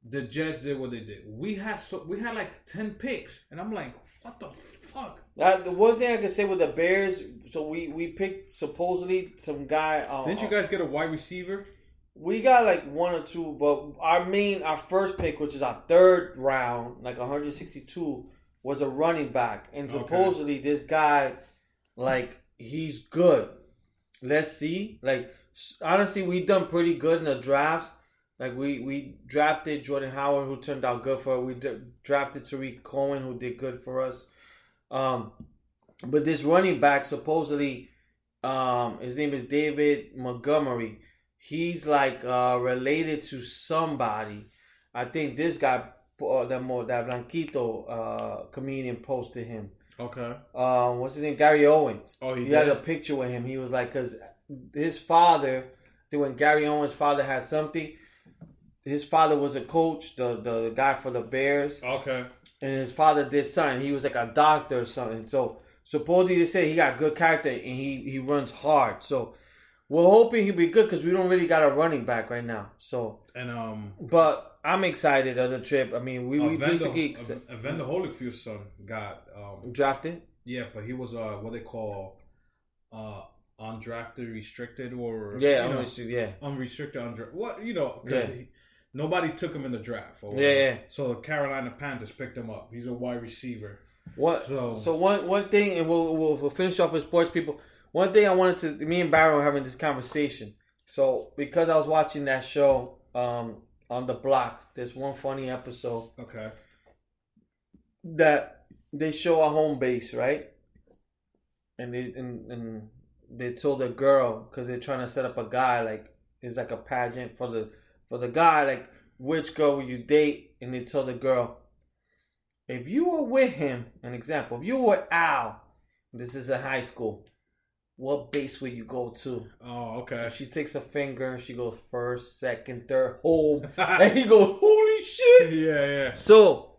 the Jets did what they did. We had so we had like ten picks, and I'm like, what the fuck? That, the one thing I can say with the Bears, so we we picked supposedly some guy. Uh, Didn't you guys get a wide receiver? We got like one or two, but our main, our first pick, which is our third round, like 162, was a running back, and Okay. supposedly this guy, like he's good. Let's see. Like honestly, we've done pretty good in the drafts. Like we we drafted Jordan Howard, who turned out good for us. We d- drafted Tarik Cohen, who did good for us. Um, but this running back supposedly, um, his name is David Montgomery. He's like uh, related to somebody. I think this guy, uh, that more that Blanquito uh, comedian posted him. Okay. Um, what's his name? Gary Owens. Oh, he he had a picture with him. He was like, because his father, when Gary Owens' father had something, his father was a coach, the the guy for the Bears, Okay. and his father did something. He was like a doctor or something. So supposedly they say he got good character and he he runs hard. So we're hoping he'll be good because we don't really got a running back right now. So, And um, but I'm excited of the trip. I mean, we, we Evander, basically ex- Evander Holyfield's son got um, drafted. yeah, but he was uh what they call uh undrafted, restricted, or Yeah, you know, yeah. unrestricted under what you know because Yeah. nobody took him in the draft. Yeah, yeah. So the Carolina Panthers picked him up. He's a wide receiver. What? So- So, one one thing, and we'll, we'll we'll finish off with sports people. One thing I wanted to, me and Byron were having this conversation. So because I was watching that show um, on the block, there's one funny episode Okay. that they show a home base, right? And they and, and they told the girl because they're trying to set up a guy like it's like a pageant for the for the guy like which girl will you date? And they told the girl if you were with him, an example, if you were Al, this is a high school. What base would you go to? Oh, okay. She takes a finger. She goes first, second, third, home, and he goes, "Holy shit!" yeah, yeah. So,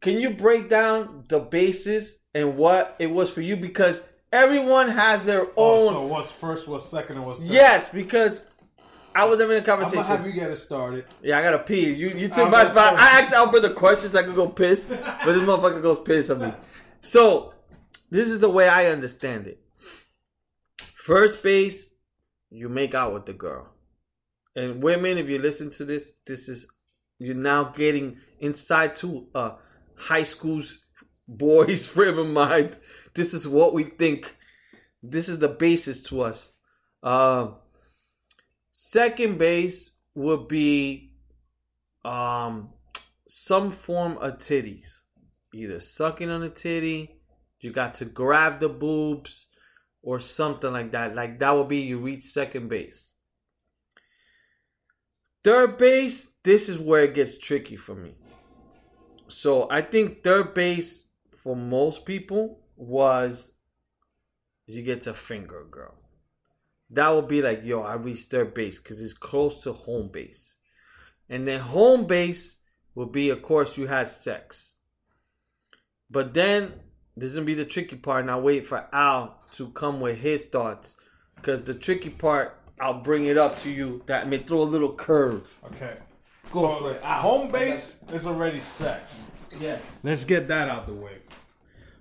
can you break down the basis and what it was for you? Because everyone has their Oh, own. so what's first, what's second, and what's third? yes, because I was having a I'm gonna conversation. have you get it started. yeah, I gotta pee. You you took my spot. I asked Albert the questions. I could go piss, but this motherfucker goes piss on me. So, this is the way I understand it. First base, you make out with the girl. And women, if you listen to this, this is you're now getting inside to uh high school's boys frame of mind. This is what we think. This is the basis to us. Um second base would be um some form of titties. Either sucking on a titty, you got to grab the boobs, or something like that. Like that would be you reach second base. Third base, this is where it gets tricky for me. So I think third base for most people was you get to finger girl. That would be like, yo, I reached third base because it's close to home base. And then home base would be, of course, you had sex. But then this is gonna be the tricky part, and I'll wait for Al to come with his thoughts. Because the tricky part, I'll bring it up to you that may throw a little curve. Okay. Go so, for it. At home base is already sex. Yeah. Let's get that out the way.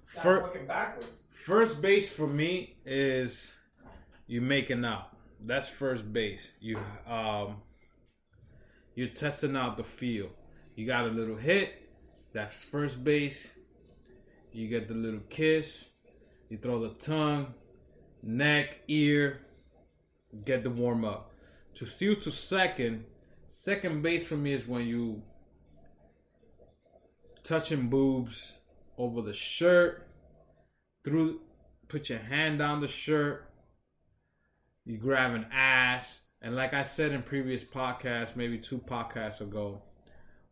Fir- working backwards. First base for me is you making out. That's first base. You um you're testing out the field. You got a little hit. That's first base. You get the little kiss. You throw the tongue, neck, ear. Get the warm up. To steal to second. Second base for me is when you touching boobs over the shirt through put your hand down the shirt you grab an ass and like i said in previous podcasts maybe two podcasts ago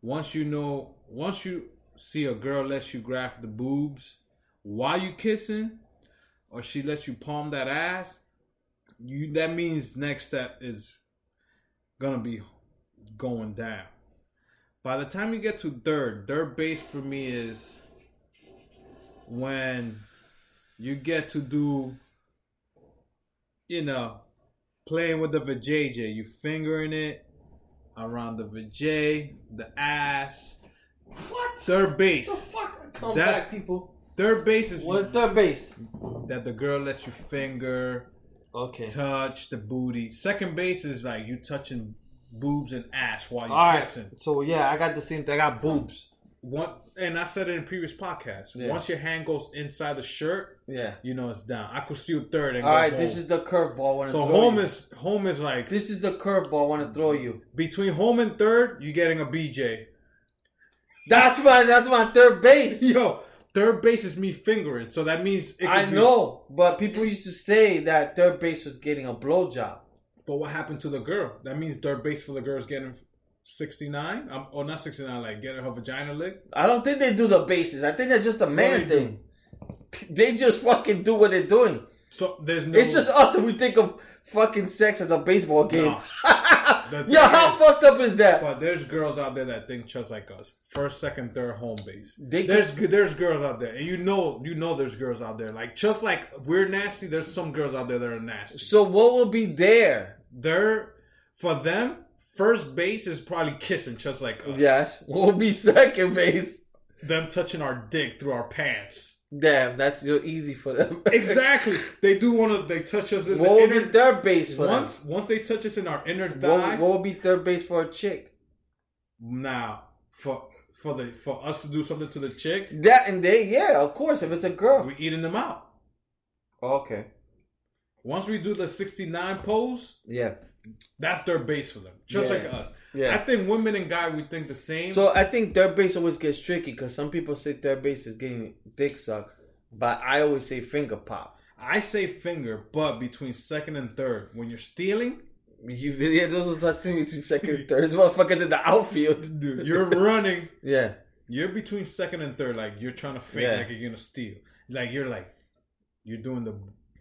once you know once you see a girl lets you grab the boobs while you kissing or she lets you palm that ass you that means next step is gonna be going down by the time you get to third third base for me is when you get to do, you know, playing with the vajayjay. You fingering it around the vajay, the ass. What? Third base. Fuck. Come That's- back, people. Third base is What's third base? that the girl lets you finger, Okay. touch the booty. Second base is like you touching boobs and ass while you're All right. kissing. So yeah, I got the same thing. I got boobs. One, and I said it in previous podcasts. Yeah. Once your hand goes inside the shirt, Yeah. you know it's down. I could steal third and All right. home. This is the curveball. I want so throw home you. is home is like This is the curveball I want to throw you. between home and third, You're getting a BJ. That's my that's my third base. Yo, third base is me fingering, so that means I be- know, but people used to say that third base was getting a blowjob. But what happened to the girl? That means third base for the girl's getting sixty nine, um, or not sixty nine, like getting her vagina licked. I don't think they do the bases. I think that's just a man they do? thing. They just fucking do what they're doing. So there's no. It's just us that we think of fucking sex as a baseball game. No. Yo, how is- fucked up is that? But there's girls out there that think just like us. First, second, third, home base. They there's there's girls out there, and you know you know there's girls out there. Like just like we're nasty, there's some girls out there that are nasty. So what will be there? They're for them. First base is probably kissing, just like us. Yes, what will be second base? Them touching our dick through our pants. Damn, that's so easy for them. Exactly. they do want to. They touch us in what the will inner. be third base for once once they touch us in our inner thigh. What, what will be third base for a chick? Now for for the for us to do something to the chick, That and they, yeah, of course, if it's a girl. we eating them out. Okay. Once we do the 69 pose, Yeah. that's their base for them. Just Yeah. like us. Yeah. I think women and guy we think the same. So I think third base always gets tricky because some people say third base is getting dick sucked, but I always say finger pop. I say finger, but between second and third, when you're stealing, You yeah, those are touching between second and third. This motherfuckers in the outfield. dude, you're running. Yeah. You're between second and third, like you're trying to fake Yeah. like you're gonna steal. Like you're like you're doing the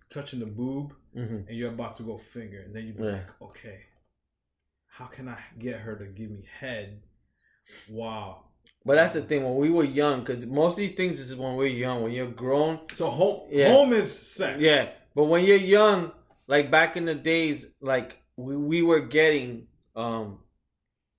touching the boob Mhm. and you're about to go finger, and then you be Yeah. like, okay, how can I get her to give me head? Wow. But that's the thing when we were young, because most of these things is when we're young. When you're grown, So home Yeah. home is sex. yeah. But when you're young, like back in the days, like we, we were getting, um,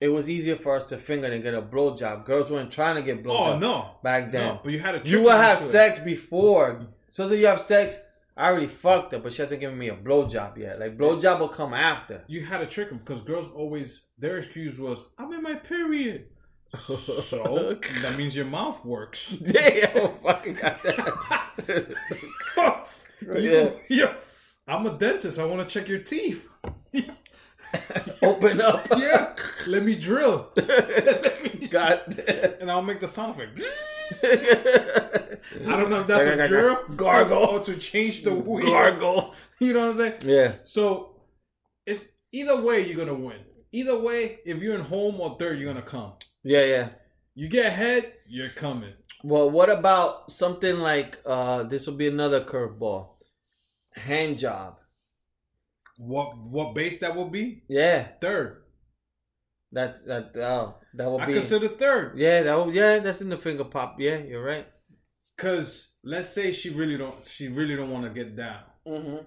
it was easier for us to finger than get a blowjob. Girls weren't trying to get blowjob Oh no. back then. No, but you had a You would have sex before. So that you have sex, I already fucked her, but she hasn't given me a blowjob yet. Like blowjob will come after. You had to trick them because girls always their excuse was I'm in my period. So that means your mouth works. Damn, fucking goddamn. You- Yeah. yeah. I'm a dentist. I want to check your teeth. Open up. Yeah. Let me drill. God. and I'll make the sound effect. I don't know if that's a drill. Gargle. Or to change the wheel. Gargle. You know what I'm saying? Yeah. So it's either way you're gonna win. Either way, if you're in home or third, you're gonna come. Yeah, yeah. You get ahead, you're coming. Well, what about something like uh this will be another curveball. Hand job. What what base that will be? Yeah. Third. That's that oh, that will be. I be consider third. Yeah, that will yeah, that's in the finger pop. Yeah, you're right. Cause let's say she really don't she really don't want to get down. Mm-hmm.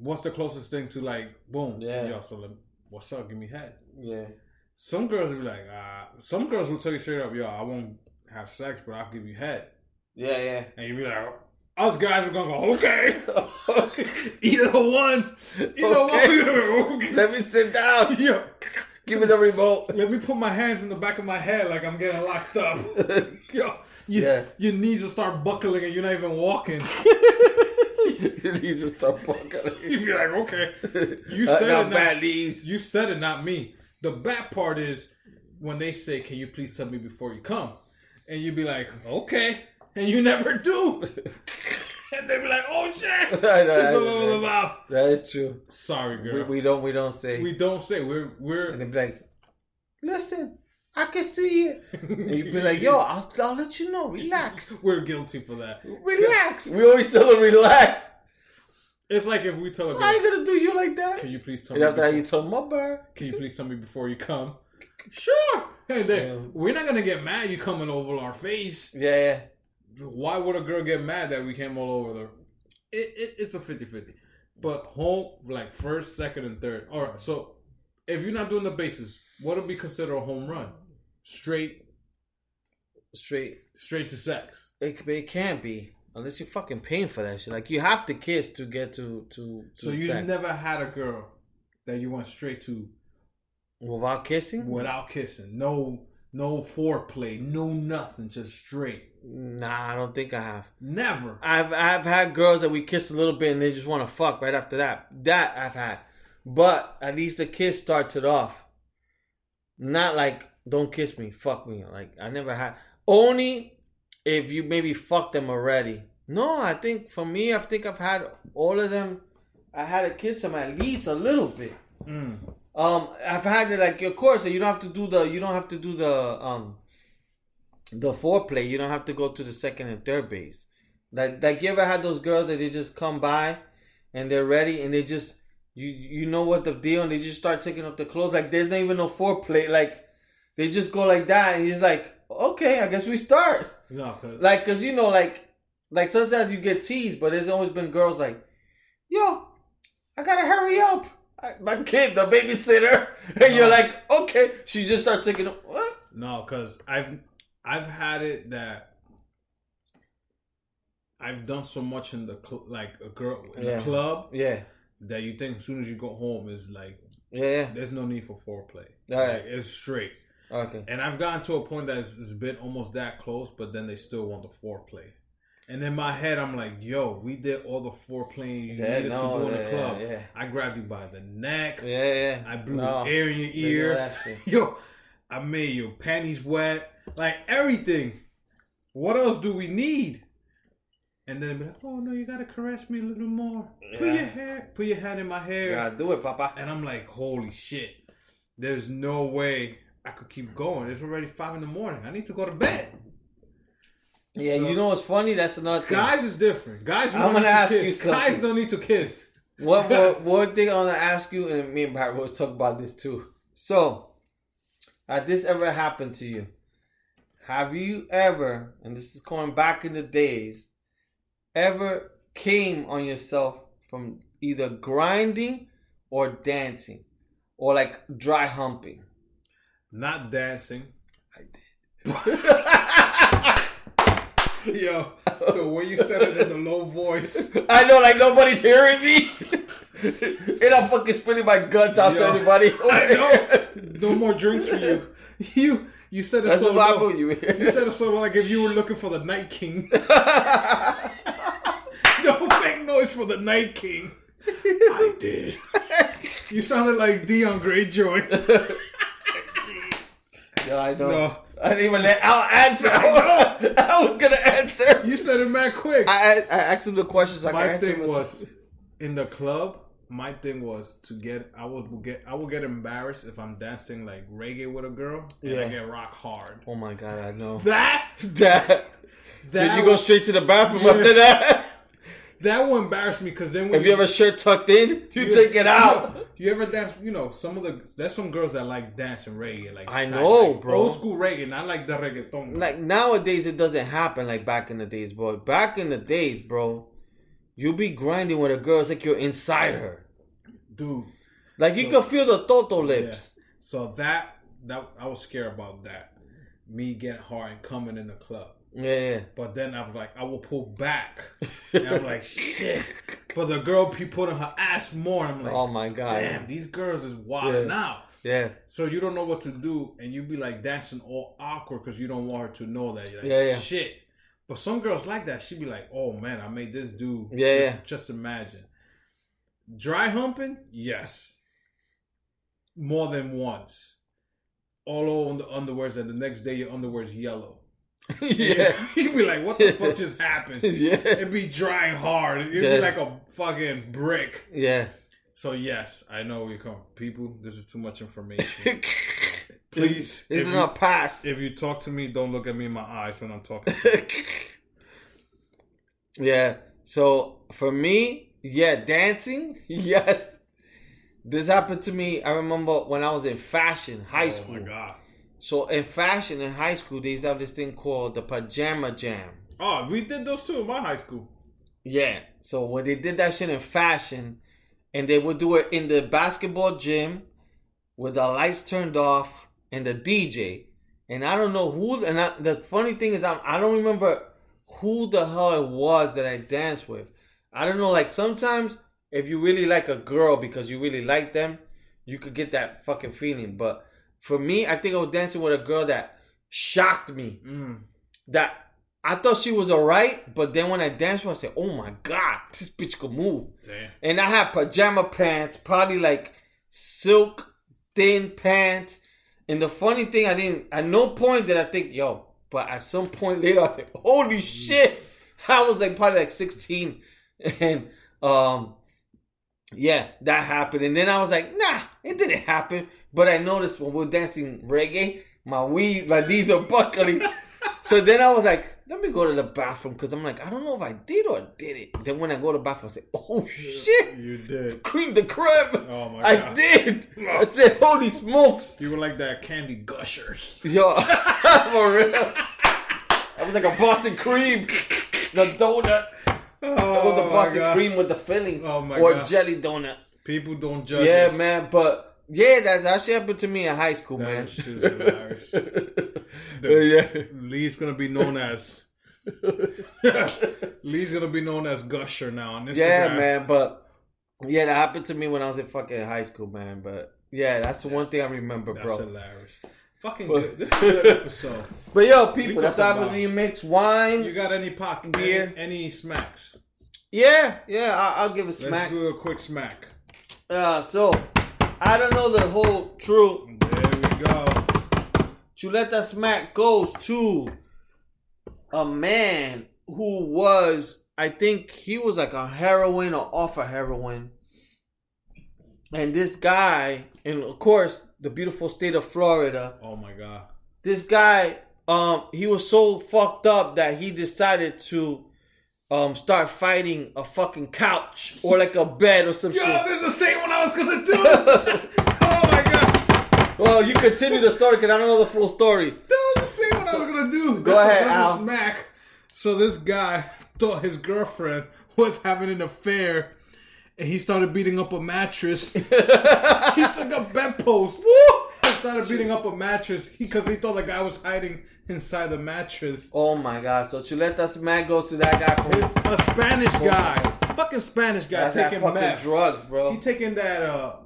What's the closest thing to like boom? Yeah. Yo, so let, what's up? Give me head. Yeah. Some girls will be like, uh, some girls will tell you straight up, yo, I won't have sex, but I'll give you head. Yeah, yeah. And you'll be like, us guys are gonna go, okay. Either one. Either Okay. one. okay. Let me sit down. Yo, Give me the remote. let me put my hands in the back of my head like I'm getting locked up. Yo, you, Yeah. your knees will start buckling and you're not even walking. you need to start buckling. You'd be like, okay. You Uh, said now it, not, bad knees. you said it, not me. The bad part is when they say, "Can you please tell me before you come?" and you'd be like, "Okay," and you never do. and they'd be like, "Oh shit, it's know, I all know, over the I know. mouth." That is true. Sorry, We, girl. we don't we don't say. We don't say we're we're And they'd be like, "Listen, I can see it." And you'd be like, "Yo, I'll, I'll let you know. Relax, we're guilty for that. relax." We always tell them relax. It's like if we tell I ain't gonna do you like that. "Can you please tell And me?" after Before, you told my bird. can you please tell me before you come? Sure. And then Yeah. we're not gonna get mad you coming over our face. Yeah, yeah. Why would a girl get mad that we came all over the it, it it's a 50-50 but home like first second and third all right so if you're not doing the bases what would be considered a home run straight Straight. straight to sex It, it can't be unless you're fucking paying for that shit. Like you have to kiss to get to to. to so you never had a girl that you went straight to without kissing. without kissing no no foreplay no nothing just straight Nah, I don't think I have. never I've I've had girls that we kiss a little bit and they just want to fuck right after that. That I've had, but at least the kiss starts it off. Not like don't kiss me, fuck me. Like I never had. Only if you maybe fucked them already. No, I think for me, I think I've had all of them. I had to kiss them at least a little bit. Mm. Um, I've had it like, of course, you don't have to do the, you don't have to do the, um, the foreplay. You don't have to go to the second and third base. Like, like you ever had those girls that they just come by, and they're ready, and they just, you, you know what the deal, and they just start taking off the clothes. Like there's not even no foreplay. Like they just go like that, and he's like, okay, I guess we start. no cause Like, cause you know, like, like sometimes you get teased, but there's always been girls like, yo, I gotta hurry up. I, my kid, the babysitter, and you're like, okay. She just starts taking what? No, because I've I've had it that I've done so much in the cl- like a girl in Yeah. the club Yeah, that you think as soon as you go home is like yeah, there's no need for foreplay. All right. Like, it's straight. Okay. And I've gotten to a point that it's, it's been almost that close, but then they still want the foreplay. And in my head, I'm like, yo, we did all the foreplay you Yeah, needed no, to do in yeah, the club. yeah, yeah. I grabbed you by the neck. Yeah, yeah. I blew No. air in your ear. Yo, I made your panties wet. Like everything. What else do we need? And then be like, oh no, you gotta caress me a little more. Put your hair, put your hand in my hair. Yeah, do it, Papa. And I'm like, holy shit. There's no way I could keep going. It's already five in the morning. I need to go to bed. Yeah, So- you know what's funny? That's another thing. Guys is different. Guys, I'm gonna to ask kiss. you something. Guys don't need to kiss. what, more one thing I want to ask you, and me and Barry will talk about this too. So, has this ever happened to you? Have you ever, and this is going back in the days, ever came on yourself from either grinding or dancing, or like dry humping? Not dancing. I did. Yo, the way you said it in the low voice. I know, like nobody's hearing me. and I'm fucking spilling my guts out to Yo, everybody. I know. No more drinks for you. You you said it That's so what low. You. You said it so low, like if you were looking for the Night King. Don't make noise for the Night King. I did. You sounded like Theon Greyjoy. Yeah, I know. No. I didn't even let. I'll answer. I, was gonna answer. You said it mad quick. I, I, I asked him the questions. So I my thing was in the club. My thing was to get. I would get. I will get embarrassed if I'm dancing like reggae with a girl and Yeah. I get rock hard. Oh my god, I know. That that. that Did you go straight to the bathroom Yeah. after that? that will embarrass me because then when Have you ever shirt tucked in? You you- take it out. You ever dance? You know, some of the there's some girls that like dancing reggae, like I know, like bro. old school reggae, not like the reggaeton. Like nowadays, it doesn't happen like back in the days, bro. Back in the days, bro, you be grinding with a girl. It's like you're inside her. Dude, Like you can feel the toto yeah. lips. So that that I was scared about that. Me getting hard and coming in the club. Yeah, yeah. But then I was like, I will pull back. And I'm like, shit. But the girl be putting her ass more. I'm like, Oh my god. damn, these girls is wild Yeah. now. Yeah. So you don't know what to do, and you be like dancing all awkward because you don't want her to know that. You're like, Yeah, yeah. shit. But some girls like that. She'd be like, oh man, I made this dude." Yeah, just, yeah. Just imagine. Dry humping, yes. More than once. All over the underwears, and the next day your underwear's yellow. yeah. you'd be like, what the fuck just happened? Yeah. It'd be drying hard. It'd Yeah. be like a fucking brick. Yeah. So yes, I know where you come. People, this is too much information. Please, This is not past. If you talk to me, don't look at me in my eyes when I'm talking. Yeah. So for me, yeah, dancing, yes. This happened to me. I remember when I was in fashion, high school. Oh my god. So in fashion in high school, they used to have this thing called the pajama jam. Oh, we did those too in my high school. Yeah. So when they did that shit in fashion, and they would do it in the basketball gym with the lights turned off and the DJ. And I don't know who. And I, the funny thing is, I, I don't remember who the hell it was that I danced with. I don't know. Like sometimes, if you really like a girl because you really like them, you could get that fucking feeling. But for me, I think I was dancing with a girl that shocked me Mm. that I thought she was alright, but then when I danced with her, I said, "Oh my god, this bitch could move." Damn. And I had pajama pants, probably like silk thin pants. And the funny thing, I didn't. At no point did I think, "Yo," but at some point later, I said, "Holy shit!" I was like probably like sixteen, and um, yeah, that happened. And then I was like, "Nah, it didn't happen." But I noticed when we we're dancing reggae, my weed, my knees are buckling. So then I was like, let me go to the bathroom because I'm like, I don't know if I did or did it. Then when I go to the bathroom, I say, oh shit, You did. cream the creme. Oh my God. I did. I said, holy smokes. You were like that candy gushers. Yo, for real. I was like a Boston cream. The donut. Oh That was the oh, Boston God. cream with the filling. Oh my or God. jelly donut. People don't judge Yeah, us. man. But yeah, that, that shit happened to me in high school, That man. shit hilarious. Yeah. Lee's gonna be known as Lee's gonna be known as Gusher now on Instagram. Yeah, man. But yeah, that happened to me when I was in fucking high school, man. But yeah, that's the one thing I remember, That's bro. hilarious. Fucking good. This is a good episode. But yo, people, that's what happens when you mix wine. You got any pop Beer. Any, any smacks? yeah, yeah, I, I'll give a smack. Let's do a quick smack. Uh, so, I don't know the whole truth. There we go. Chuleta Smack goes to a man who was, I think he was like on heroin or off of heroin. And this guy, and of course, the beautiful state of Florida, Oh my god. this guy, um, he was so fucked up that he decided to um start fighting a fucking couch or like a bed or some Yo, shit. this is the same one I was gonna do. oh my god. Well, you continue the story because I don't know the full story. That was the same one I was gonna do. Go That's ahead, Al. Smack. So this guy thought his girlfriend was having an affair, and he started beating up a mattress. he took a bedpost and started beating up a mattress because he, thought the guy was hiding inside the mattress. Oh my god! So Chuleta Smack goes to that guy from It's a Spanish guy, fucking Spanish guy that's that taking fucking meth. drugs, bro. He taking that uh,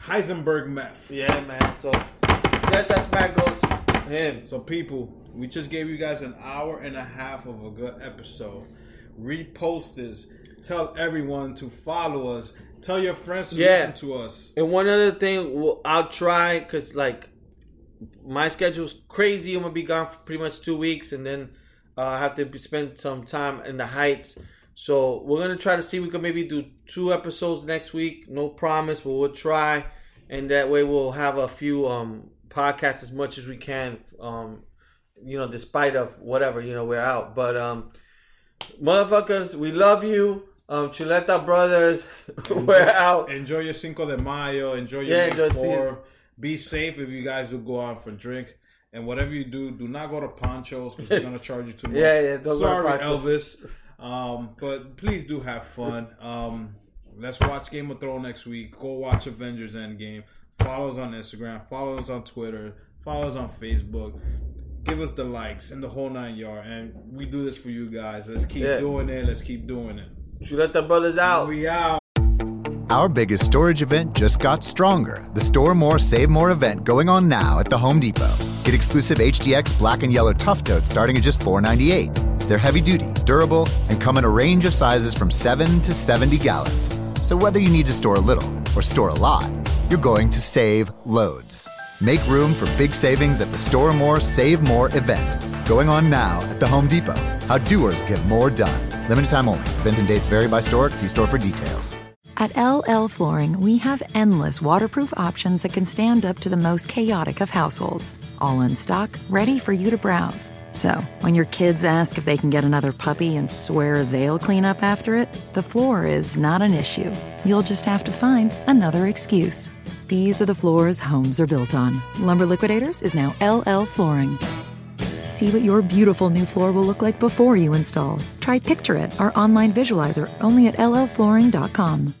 Heisenberg meth. yeah, man. So Chuleta Smack goes to him. So people, we just gave you guys an hour and a half of a good episode. Repost this. Tell everyone to follow us. Tell your friends to Yeah. listen to us. And one other thing, I'll try because like my schedule's crazy. I'm gonna be gone for pretty much two weeks, and then uh, I have to spend some time in the Heights. So we're gonna try to see if we can maybe do two episodes next week. No promise, but we'll try, and that way we'll have a few um podcasts as much as we can. Um, you know, despite of whatever you know we're out, but um, motherfuckers, we love you. Um, Chuleta brothers, we're out. Enjoy your Cinco de Mayo. Enjoy your Yeah, enjoy 4. Be safe if you guys will go out for drink. And whatever you do, do not go to Ponchos because they're gonna charge you too much. Yeah, yeah, don't Sorry, Elvis. Um, but please do have fun. Um, let's watch Game of Thrones next week. Go watch Avengers Endgame. Follow us on Instagram. Follow us on Twitter. Follow us on Facebook. Give us the likes and the whole nine yard. And we do this for you guys. Let's keep Yeah. doing it. Let's keep doing it. Chuleta brothers out. We out. Our biggest storage event just got stronger. The Store More, Save More event going on now at the Home Depot. Get exclusive HDX black and yellow tough totes starting at just $4.98. They're heavy duty, durable, and come in a range of sizes from 7 to 70 gallons. So whether you need to store a little or store a lot, you're going to save loads. Make room for big savings at the Store More, Save More event going on now at the Home Depot. How doers get more done. Limited time only. Event and dates vary by store. See store for details. At LL Flooring, we have endless waterproof options that can stand up to the most chaotic of households. All in stock, ready for you to browse. So, when your kids ask if they can get another puppy and swear they'll clean up after it, the floor is not an issue. You'll just have to find another excuse. These are the floors homes are built on. Lumber Liquidators is now LL Flooring. See what your beautiful new floor will look like before you install. Try Picture It, our online visualizer, only at llflooring.com.